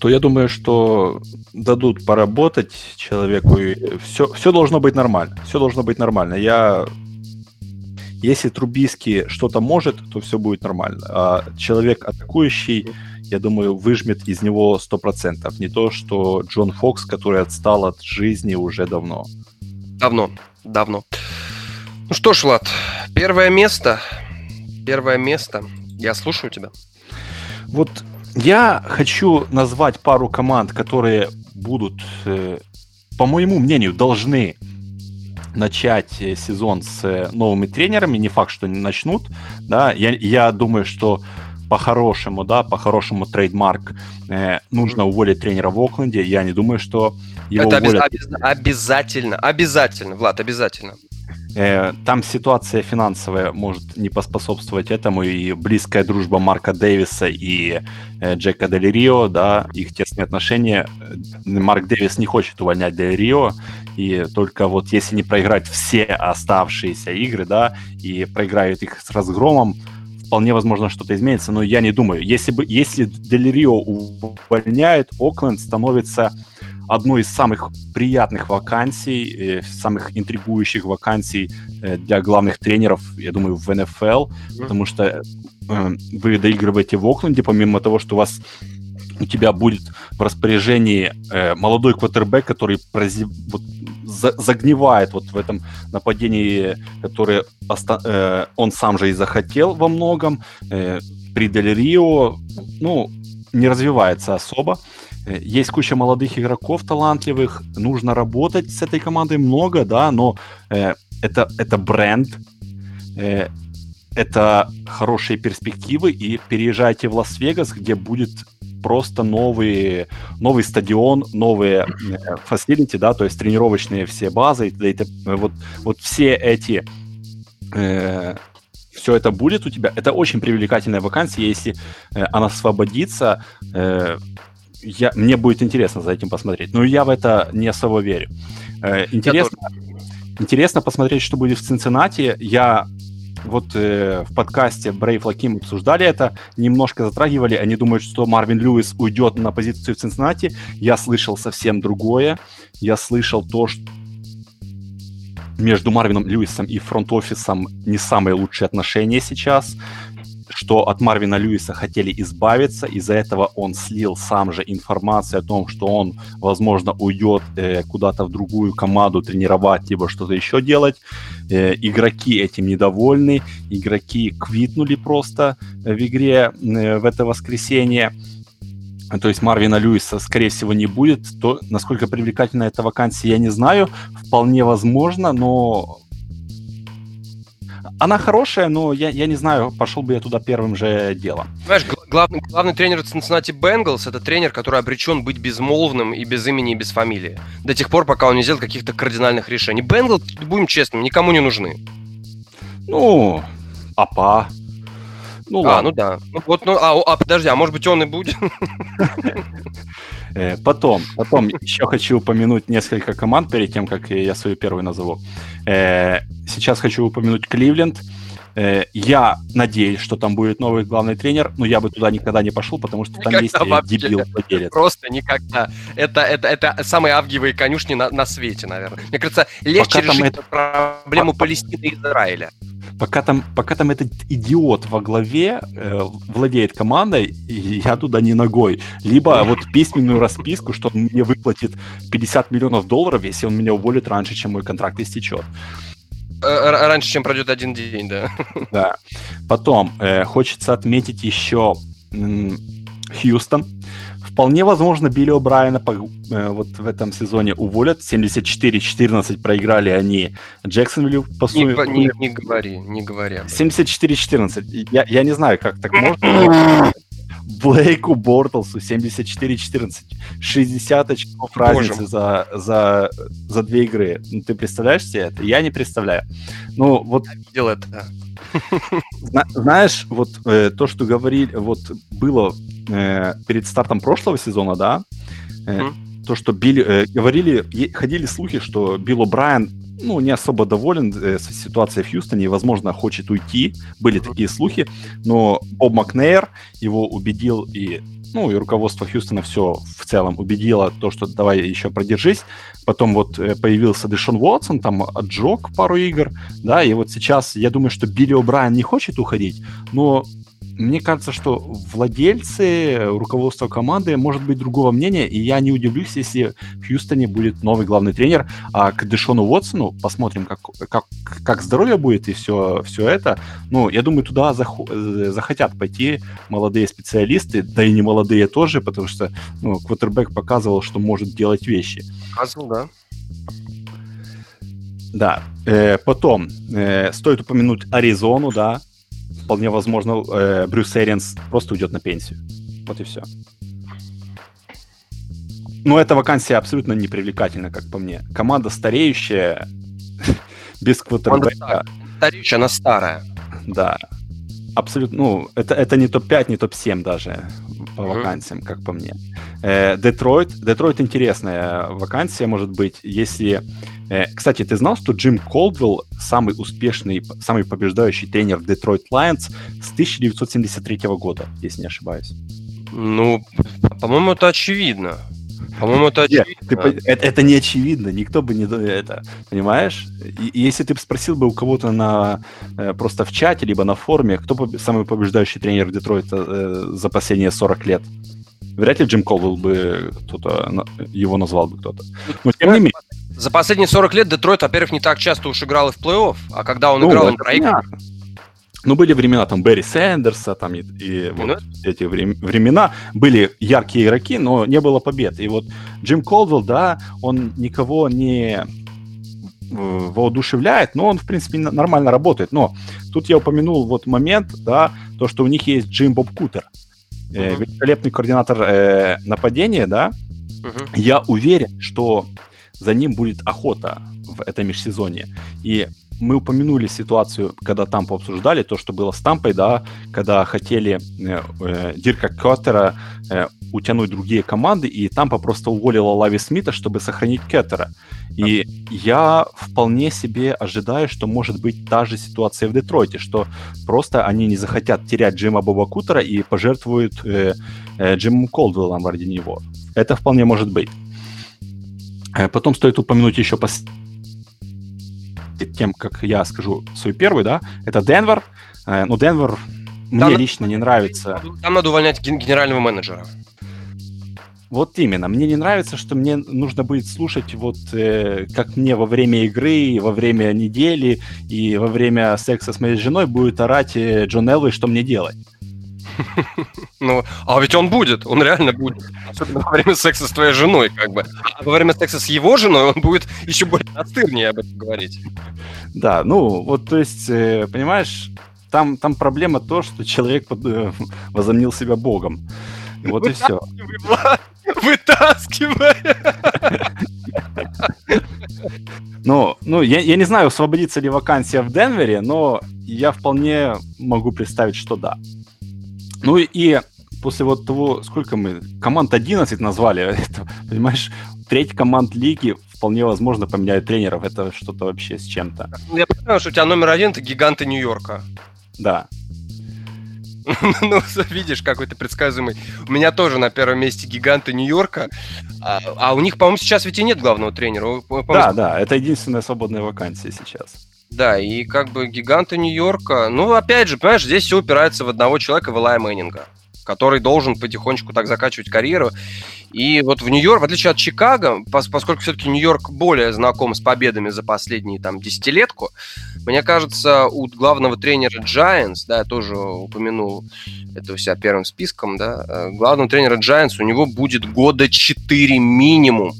то я думаю, что дадут поработать человеку, и все, все должно быть нормально. Все должно быть нормально. Я если Трубиский что-то может, то все будет нормально. А человек атакующий, я думаю, выжмет из него 100%. Не то, что Джон Фокс, который отстал от жизни уже давно. Давно, давно. Ну что ж, Влад, первое место. Первое место. Я слушаю тебя. Вот я хочу назвать пару команд, которые будут, э, по моему мнению, должны начать э, сезон с э, новыми тренерами. Не факт, что они начнут. Да, я, я думаю, что по-хорошему, да, по-хорошему трейдмарк э, нужно уволить тренера в Окленде. Я не думаю, что его Это уволят. обяз- обязательно, обязательно, Влад, обязательно. Э, Там ситуация финансовая может не поспособствовать этому, и близкая дружба Марка Дэвиса и э, Джека Дель Рио, да, их тесные отношения. Марк Дэвис не хочет увольнять Дель Рио, и только вот если не проиграть все оставшиеся игры, да, и проиграют их с разгромом, вполне возможно что-то изменится, но я не думаю. Если бы, если Дель Рио увольняют, Окленд становится одной из самых приятных вакансий, э, самых интригующих вакансий э, для главных тренеров, я думаю, в НФЛ, потому что э, вы доигрываете в Окленде, помимо того, что у вас у тебя будет в распоряжении э, молодой квотербек, который прози- вот, за- загнивает вот в этом нападении, которое э, он сам же и захотел во многом. Э, при Дель Рио, ну, не развивается особо. Э, Есть куча молодых игроков талантливых, нужно работать с этой командой много, да, но э, это, это бренд, э, это хорошие перспективы, и переезжайте в Лас-Вегас, где будет просто новый, новый стадион, новые facility, да, то есть тренировочные все базы, и и т.п. вот, вот все эти э, все это будет у тебя, это очень привлекательная вакансия, если э, она освободится, э, я, мне будет интересно за этим посмотреть. Но я в это не особо верю. Э, интересно, интересно посмотреть, что будет в Цинциннати. Я вот э, в подкасте Brave Лаким обсуждали это, немножко затрагивали. Они думают, что Марвин Льюис уйдет на позицию в Цинциннати. Я слышал совсем другое. Я слышал то, что между Марвином Льюисом и фронт-офисом не самые лучшие отношения сейчас, что от Марвина Льюиса хотели избавиться, из-за этого он слил сам же информацию о том, что он, возможно, уйдет э, куда-то в другую команду тренировать, либо что-то еще делать. Э, игроки этим недовольны, игроки квитнули просто в игре э, в это воскресенье. То есть Марвина Льюиса, скорее всего, не будет. То, насколько привлекательна эта вакансия, я не знаю. Вполне возможно, но она хорошая, но я, я не знаю, пошел бы я туда первым же делом. Знаешь, гла- главный, главный тренер Cincinnati Bengals это тренер, который обречен быть безмолвным и без имени и без фамилии. До тех пор, пока он не сделает каких-то кардинальных решений. Бенгл, будем честными, никому не нужны. Ну, апа. Ну, а, ладно. ну да. Ну, вот, ну, а, а, подожди, а может быть он и будет? Э, потом, потом еще хочу упомянуть несколько команд перед тем, как я свою первую назову. Э, сейчас хочу упомянуть Кливленд. Э, я надеюсь, что там будет новый главный тренер, но я бы туда никогда не пошел, потому что там есть дебил владелец. Просто никогда. Это, это, это самые авгиевые конюшни на, на свете, наверное. Мне кажется, легче Пока решить это... проблему Палестины и Израиля пока там, пока там этот идиот во главе э, владеет командой, я туда не ногой. Либо вот письменную расписку, что он мне выплатит 50 миллионов долларов, если он меня уволит раньше, чем мой контракт истечет. Э, раньше, чем пройдет один день, да. Да. Потом э, хочется отметить еще Хьюстон. Вполне возможно, Билли О'Брайена э, вот в этом сезоне уволят. 74-14 проиграли они Джексонвиллю. По не, не, не говори, не говори. 74-14. Я, я не знаю, как так можно. Блейку Бортлсу 74-14. 60 очков разницы за, за, за две игры. Ну, ты представляешь себе это? Я не представляю. Ну, вот... Я видел это, Знаешь, вот э, то, что говорили, вот было э, перед стартом прошлого сезона, да, э, mm-hmm. то, что Билли, э, говорили, ходили слухи, что Билл О'Брайен ну, не особо доволен э, ситуацией в Хьюстоне и, возможно, хочет уйти. Были такие слухи, но Боб Макнейр его убедил и ну, и руководство Хьюстона все в целом убедило то, что давай еще продержись. Потом вот э, появился Дэшон Уотсон, там отжег пару игр, да, и вот сейчас я думаю, что Билли О'Брайен не хочет уходить, но мне кажется, что владельцы, руководство команды может быть другого мнения, и я не удивлюсь, если в Хьюстоне будет новый главный тренер, а к Дэшону Уотсону посмотрим, как, как, как здоровье будет и все, все это. Ну, я думаю, туда зах- э, захотят пойти молодые специалисты, да и не молодые тоже, потому что ну, квотербек показывал, что может делать вещи. Показывал, да. Да. Э, потом э, стоит упомянуть Аризону, да вполне возможно, э, Брюс Эрианс просто уйдет на пенсию. Вот и все. Но эта вакансия абсолютно непривлекательна, как по мне. Команда стареющая, без квотербека. Стареющая, она старая. Да. Абсолютно, ну, это, это не топ-5, не топ-7 даже по вакансиям, как по мне. Э, Детройт. Детройт интересная вакансия, может быть, если... Э, кстати, ты знал, что Джим Колдвелл самый успешный, самый побеждающий тренер Детройт Lions с 1973 года, если не ошибаюсь? Ну, по-моему, это очевидно. По-моему, это очевидно. Нет, ты, это, это не очевидно, никто бы не это, понимаешь? И, если ты спросил бы у кого-то на э, просто в чате либо на форуме, кто самый побеждающий тренер Детройта э, за последние 40 лет, вряд ли Джим Колвелл бы кто-то его назвал бы кто-то. Но тем не менее. За последние 40 лет Детройт, во-первых, не так часто уж играл и в плей-офф, а когда он ну, играл, он проиграл. Ну, были времена там Берри Сэндерса, там и, и вот эти времена. Были яркие игроки, но не было побед. И вот Джим Колдвелл, да, он никого не воодушевляет, но он, в принципе, нормально работает. Но тут я упомянул вот момент, да, то, что у них есть Джим Боб Кутер, э, великолепный координатор э, нападения, да. Uh-huh. Я уверен, что за ним будет охота в этом межсезонье. И мы упомянули ситуацию, когда Тампа обсуждали, то, что было с Тампой, да, когда хотели э, э, Дирка Кеттера э, утянуть другие команды, и Тампа просто уволила Лави Смита, чтобы сохранить Кеттера. И я вполне себе ожидаю, что может быть та же ситуация в Детройте, что просто они не захотят терять Джима Боба Кутера и пожертвуют э, э, Джимом Колдвеллом ради него. Это вполне может быть. Э, потом стоит упомянуть еще тем, как я скажу свой первый, да, это Денвер. Ну, Денвер мне там лично не нравится. Там надо увольнять генерального менеджера. Вот именно. Мне не нравится, что мне нужно будет слушать, вот э, как мне во время игры, во время недели и во время секса с моей женой будет орать э, Джон Элвей, что мне делать. Ну, а ведь он будет, он реально будет. Особенно во время секса с твоей женой, как бы. А во время секса с его женой он будет еще более настырнее об этом говорить. Да, ну, вот, то есть, э, понимаешь, там, там проблема то, что человек э, возомнил себя богом. Вот и все. Вытаскивай! Ну, ну я, я не знаю, освободится ли вакансия в Денвере, но я вполне могу представить, что да. Ну и после вот того, сколько мы, команд 11 назвали, это, понимаешь, треть команд лиги вполне возможно поменяют тренеров. Это что-то вообще с чем-то. Я понимаю, что у тебя номер один это гиганты Нью-Йорка. Да. ну, видишь, какой то предсказуемый. У меня тоже на первом месте гиганты Нью-Йорка. А, а у них, по-моему, сейчас ведь и нет главного тренера. Да, да, это единственная свободная вакансия сейчас. Да, и как бы гиганты Нью-Йорка. Ну, опять же, понимаешь, здесь все упирается в одного человека, в Илая Мэннинга который должен потихонечку так закачивать карьеру. И вот в Нью-Йорк, в отличие от Чикаго, поскольку все-таки Нью-Йорк более знаком с победами за последние там десятилетку, мне кажется, у главного тренера Giants, да, я тоже упомянул это у себя первым списком, да, э, главного тренера Giants у него будет года 4 минимум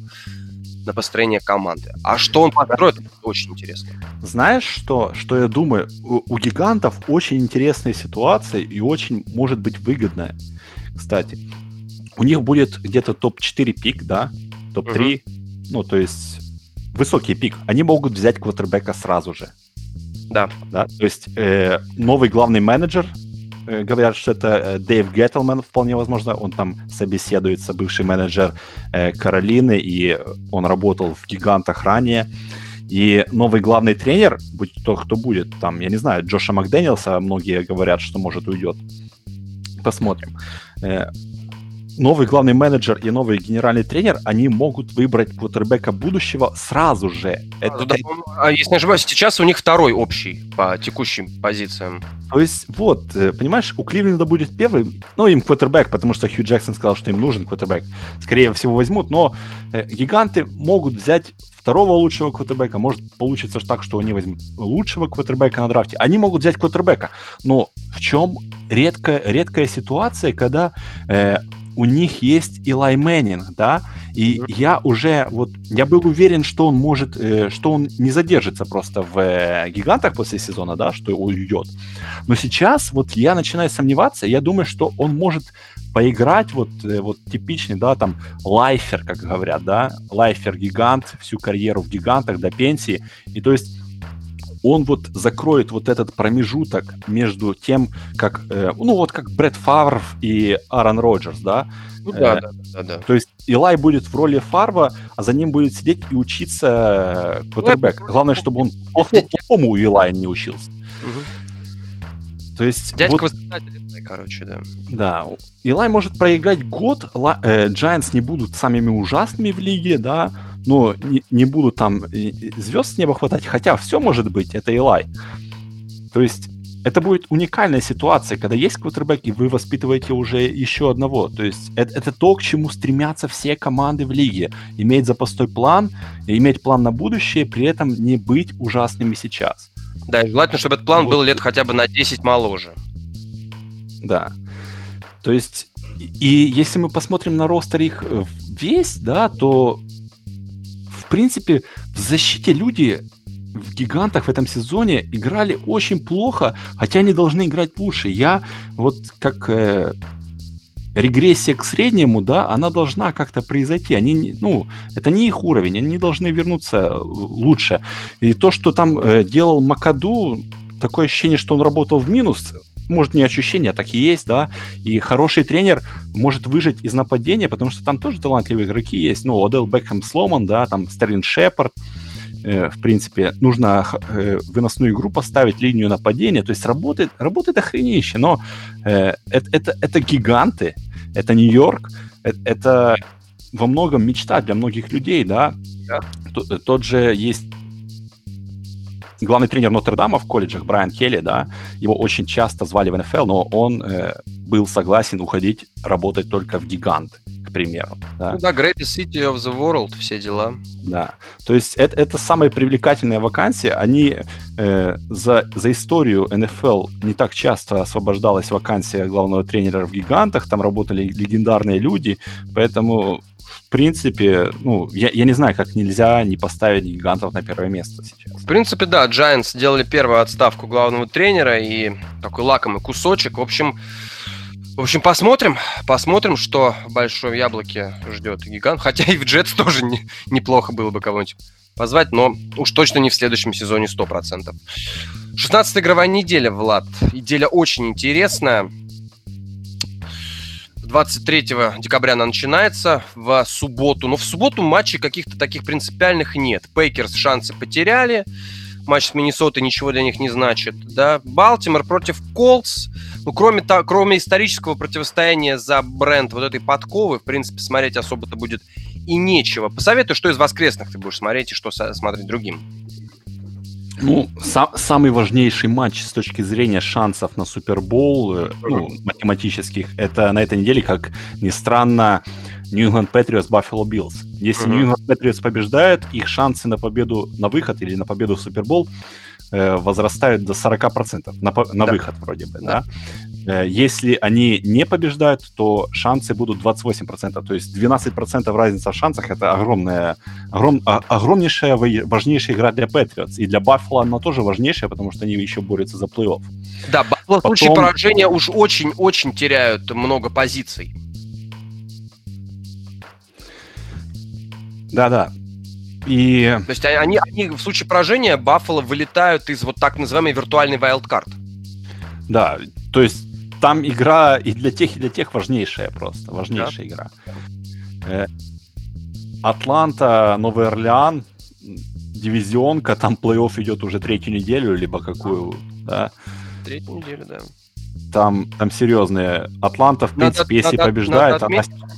на построение команды. А что он построит, это очень интересно. Знаешь, что, что я думаю? У, у гигантов очень интересная ситуация и очень может быть выгодная. Кстати, у них будет где-то топ-4 пик, да, топ-3, угу. ну, то есть высокий пик. Они могут взять квотербека сразу же. Да. да? То есть э, новый главный менеджер говорят, что это э, Дэйв Геттелман, вполне возможно, он там собеседуется, бывший менеджер э, Каролины, и он работал в гигантах ранее. И новый главный тренер, будь то кто будет, там, я не знаю, Джоша Макдэниелса, многие говорят, что может уйдет. Посмотрим новый главный менеджер и новый генеральный тренер, они могут выбрать квотербека будущего сразу же. Это... Да, а если не ошибаюсь, сейчас у них второй общий по текущим позициям. То есть, вот, э, понимаешь, у Кливленда будет первый, ну, им квотербек, потому что Хью Джексон сказал, что им нужен квотербек. Скорее всего, возьмут, но э, гиганты могут взять второго лучшего квотербека. Может получится так, что они возьмут лучшего квотербека на драфте. Они могут взять квотербека. Но в чем редкая, редкая ситуация, когда э, у них есть Илай Мэннинг, да, и я уже вот, я был уверен, что он может, э, что он не задержится просто в э, гигантах после сезона, да, что уйдет. Но сейчас вот я начинаю сомневаться, я думаю, что он может поиграть вот, э, вот типичный, да, там, лайфер, как говорят, да, лайфер-гигант, всю карьеру в гигантах до пенсии, и то есть он вот закроет вот этот промежуток между тем, как, э, ну вот как Брэд Фавр и Аарон Роджерс, да? Ну да, э, да, да, да. То есть Илай будет в роли Фарва, а за ним будет сидеть и учиться квотербек. Главное, чтобы он плохому у Илая не учился. То есть... Дядька вот, короче, да. Да. Илай может проиграть год, Giants не будут самыми ужасными в лиге, да, но не, не будут там звезд с неба хватать, хотя все может быть, это Илай. То есть это будет уникальная ситуация, когда есть квотербек, и вы воспитываете уже еще одного. То есть это, это то, к чему стремятся все команды в лиге. Иметь запасной план, иметь план на будущее, при этом не быть ужасными сейчас. Да, и желательно, чтобы этот план вот. был лет хотя бы на 10 моложе. Да. То есть, и если мы посмотрим на ростер их весь, да, то принципе, в защите люди в гигантах в этом сезоне играли очень плохо, хотя они должны играть лучше. Я вот как э, регрессия к среднему, да, она должна как-то произойти. Они, ну, это не их уровень, они должны вернуться лучше. И то, что там э, делал Макаду, такое ощущение, что он работал в минус, может, не ощущение, а так и есть, да, и хороший тренер может выжить из нападения, потому что там тоже талантливые игроки есть, ну, Одел Бекхэм Сломан, да, там Стерлин Шепард, э, в принципе, нужно э, выносную игру поставить, линию нападения, то есть работает, работает охренеюще, но э, это, это, это гиганты, это Нью-Йорк, это, это во многом мечта для многих людей, да, да. Тот, тот же есть главный тренер Нотр-Дама в колледжах Брайан Келли, да, его очень часто звали в НФЛ, но он э, был согласен уходить работать только в гигант, к примеру. Да, ну, да Greatest City of the World, все дела. Да, то есть это, это самые привлекательные вакансии, они э, за, за историю НФЛ не так часто освобождалась вакансия главного тренера в гигантах, там работали легендарные люди, поэтому в принципе, ну, я, я не знаю, как нельзя не поставить гигантов на первое место сейчас. В принципе, да, Giants сделали первую отставку главного тренера и такой лакомый кусочек. В общем, в общем, посмотрим, посмотрим, что в большом яблоке ждет гигант. Хотя и в Джетс тоже не, неплохо было бы кого-нибудь позвать, но уж точно не в следующем сезоне 100%. 16 игровая неделя, Влад. Неделя очень интересная. 23 декабря она начинается в субботу. Но в субботу матчей каких-то таких принципиальных нет. Пейкерс шансы потеряли. Матч с Миннесотой ничего для них не значит. Да? Балтимор против Колтс. Ну, кроме, кроме исторического противостояния за бренд вот этой подковы, в принципе, смотреть особо-то будет и нечего. Посоветую, что из воскресных ты будешь смотреть и что смотреть другим. Ну, сам, самый важнейший матч с точки зрения шансов на Супербол, э, ну, математических, это на этой неделе, как ни странно, New England Patriots Buffalo Bills. Если uh-huh. New England Patriots побеждают, их шансы на победу на выход или на победу в Супербол возрастают до 40%. На, на да. выход вроде бы, да. да. Э, если они не побеждают, то шансы будут 28%. То есть 12% разница в шансах это огромная, огром, а, огромнейшая, важнейшая игра для Patriots. И для Баффало она тоже важнейшая, потому что они еще борются за плей-офф. Да, Баффало в случае поражения уж очень-очень теряют много позиций. Да-да. И... То есть они, они в случае поражения Баффало вылетают из вот так называемой виртуальной вайлдкарт. Да, то есть там игра и для тех, и для тех важнейшая просто, важнейшая да. игра. Э, Атланта, Новый Орлеан, дивизионка, там плей-офф идет уже третью неделю, либо какую, да? Третью неделю, да. Там, там серьезные. Атланта, в принципе, надо, если надо, побеждает, надо отметить, она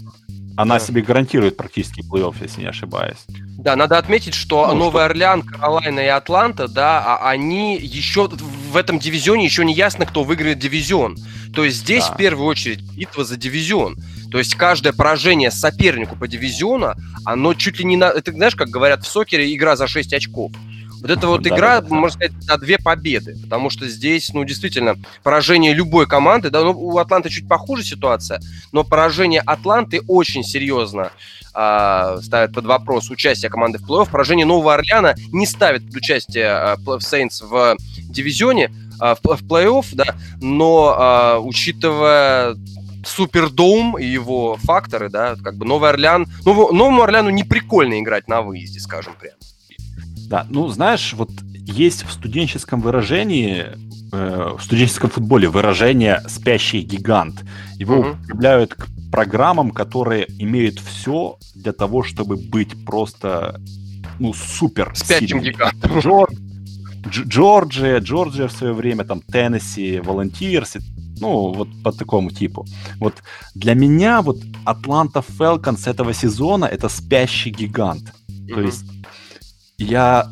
она да. себе гарантирует практически плей-офф, если не ошибаюсь. Да, надо отметить, что ну, Новый что... Орлеан, Каролайна и Атланта, да, а они еще в этом дивизионе еще не ясно, кто выиграет дивизион. То есть здесь да. в первую очередь битва за дивизион. То есть каждое поражение сопернику по дивизиону, оно чуть ли не на... Это знаешь, как говорят в сокере, игра за 6 очков. Вот эта вот игра, можно сказать, на две победы, потому что здесь, ну, действительно, поражение любой команды, да, ну, у Атланты чуть похуже ситуация, но поражение Атланты очень серьезно э, ставит под вопрос участие команды в плей-офф. Поражение Нового Орлеана не ставит под участие э, Saints в дивизионе, э, в, в плей-офф, да, но э, учитывая Супердоум и его факторы, да, как бы Новый Орлеан... Ну, Новому Орлеану не прикольно играть на выезде, скажем прямо. Да, ну знаешь, вот есть в студенческом выражении, э, в студенческом футболе выражение «спящий гигант». Его угу. употребляют к программам, которые имеют все для того, чтобы быть просто, ну, супер Спящим гигантом. Джор... Джорджия, Джорджия в свое время, там, Теннесси, Волонтирс, ну, вот по такому типу. Вот для меня вот Атланта Фелконс этого сезона это спящий гигант. Mm-hmm. То есть я,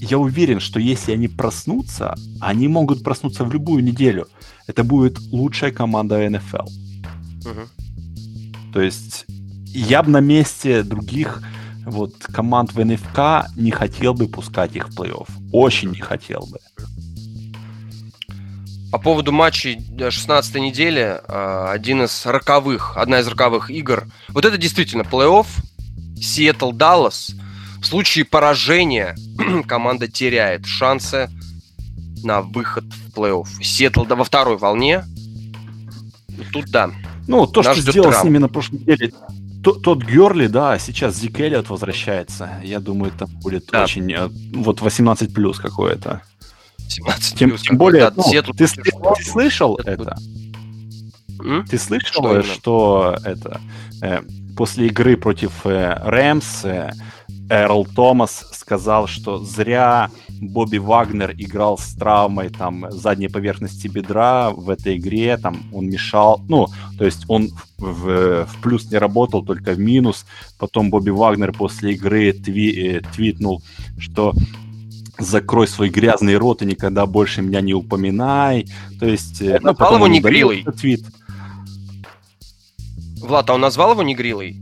я уверен, что если они проснутся, они могут проснуться в любую неделю. Это будет лучшая команда НФЛ. Угу. То есть я бы на месте других вот команд в НФК не хотел бы пускать их в плей-офф. Очень не хотел бы. По поводу матчей 16 недели, а, один из роковых, одна из роковых игр. Вот это действительно плей-офф. Сиэтл Даллас – в случае поражения команда теряет шансы на выход в плей-офф. Сиэтл да, во второй волне. Тут да. Ну, то, что сделал с ними на прошлой неделе, тот, тот Герли, да, сейчас Зик Эллиот возвращается. Я думаю, там будет да. очень... Э, вот 18 плюс какое-то. 17 тем, тем более, ну, ты, ты, ты слышал это? М? Ты слышал, что, что это э, после игры против э, Рэмс э, Эрл Томас сказал, что зря Бобби Вагнер играл с травмой там задней поверхности бедра в этой игре, там он мешал, ну, то есть он в, в плюс не работал, только в минус. Потом Бобби Вагнер после игры тви, э, твитнул, что закрой свой грязный рот и никогда больше меня не упоминай. То есть... Он ну, назвал его негрилой. Твит. Влад, а он назвал его негрилой?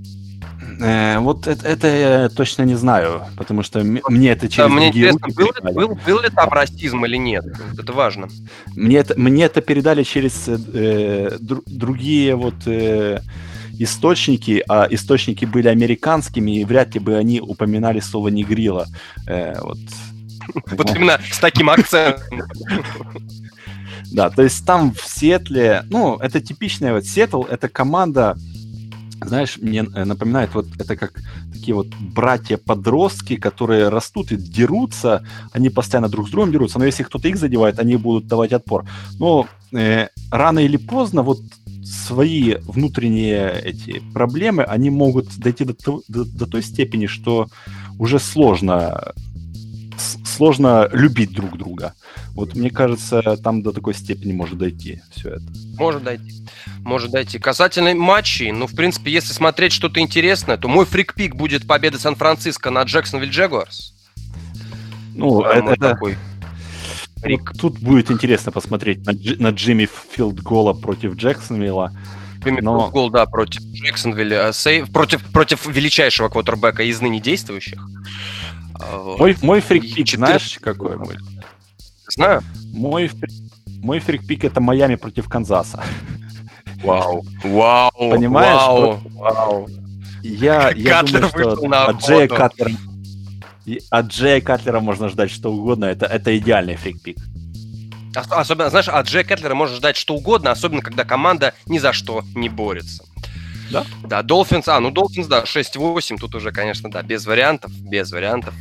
Э, вот это, это я точно не знаю, потому что мне это через да, мне интересно, был, был, был ли там расизм или нет? Это важно. Мне это, мне это передали через э, дру, другие вот э, источники, а источники были американскими, и вряд ли бы они упоминали слово «негрила». Э, вот. вот именно с таким акцентом. Да, то есть там в Сетле, ну, это типичная вот Сетл, это команда, знаешь, мне э, напоминает вот это как такие вот братья-подростки, которые растут и дерутся, они постоянно друг с другом дерутся, но если кто-то их задевает, они будут давать отпор. Но э, рано или поздно вот свои внутренние эти проблемы, они могут дойти до, до, до той степени, что уже сложно сложно любить друг друга. Вот мне кажется, там до такой степени может дойти все это. Может дойти. Может дойти. Касательно матчей, ну, в принципе, если смотреть что-то интересное, то мой фрикпик будет победа Сан-Франциско на Джексонвилл Джегуарс. Ну, а, это, такой вот тут будет интересно посмотреть на, на Джимми Филд Гола против Джексонвилла. Джимми но... Филд Гол, да, против Джексонвилля. Сейв, против, против величайшего квотербека из ныне действующих. А, мой, мой фрикпик, 4... знаешь, какой мой? Знаю. Мой, мой фрикпик это Майами против Канзаса. Вау, вау, Понимаешь? Вау, вау. Я, я думаю, что от Джея Катлера, от Джея Катлера можно ждать что угодно. Это, это идеальный фрикпик. Особенно, знаешь, от Джея Катлера можно ждать что угодно, особенно когда команда ни за что не борется. Да? Да, Долфинс, а, ну Долфинс, да, 6-8, тут уже, конечно, да, без вариантов, без вариантов.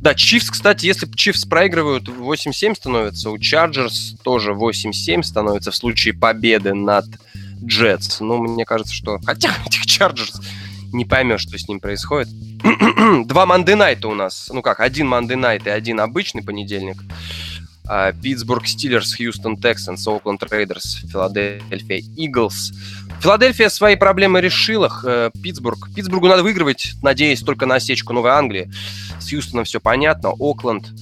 Да, Чифс, кстати, если Чифс проигрывают, 8-7 становится, у Чарджерс тоже 8-7 становится в случае победы над Джетс. Ну, мне кажется, что... Хотя этих Чарджерс не поймешь, что с ним происходит. Два Monday Night а у нас. Ну как, один Monday Night и один обычный понедельник. А, Питтсбург Стиллерс, Хьюстон Тексанс, Окленд Рейдерс, Филадельфия Иглс. Филадельфия свои проблемы решила. Э, Питтсбург. Питтсбургу надо выигрывать, надеясь только на осечку Новой Англии. С Хьюстоном все понятно. Окленд.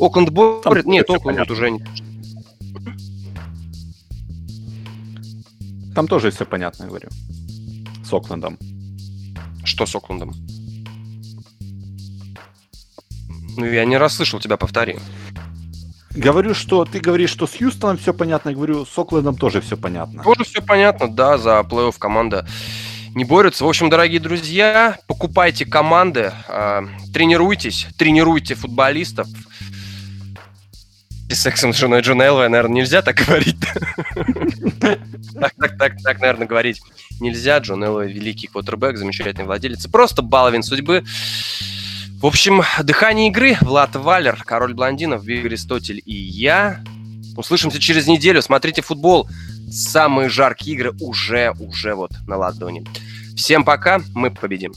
Окленд борет. Нет, Окленд уже не... Там тоже все понятно, говорю. С Оклендом. Что с Оклендом? Ну, я не расслышал тебя, повтори. Говорю, что ты говоришь, что с Хьюстоном все понятно, я говорю, с Оклендом тоже все понятно. Тоже все понятно, да, за плей-офф команда не борются. В общем, дорогие друзья, покупайте команды, э, тренируйтесь, тренируйте футболистов. И сексом с женой Джона Элвой, наверное, нельзя так говорить. Так, так, так, так, наверное, говорить нельзя. Джон Элвой великий квотербек, замечательный владелец. Просто баловин судьбы. В общем, дыхание игры. Влад Валер, король блондинов, Аристотель и я. Услышимся через неделю. Смотрите футбол. Самые жаркие игры уже, уже вот на ладони. Всем пока, мы победим.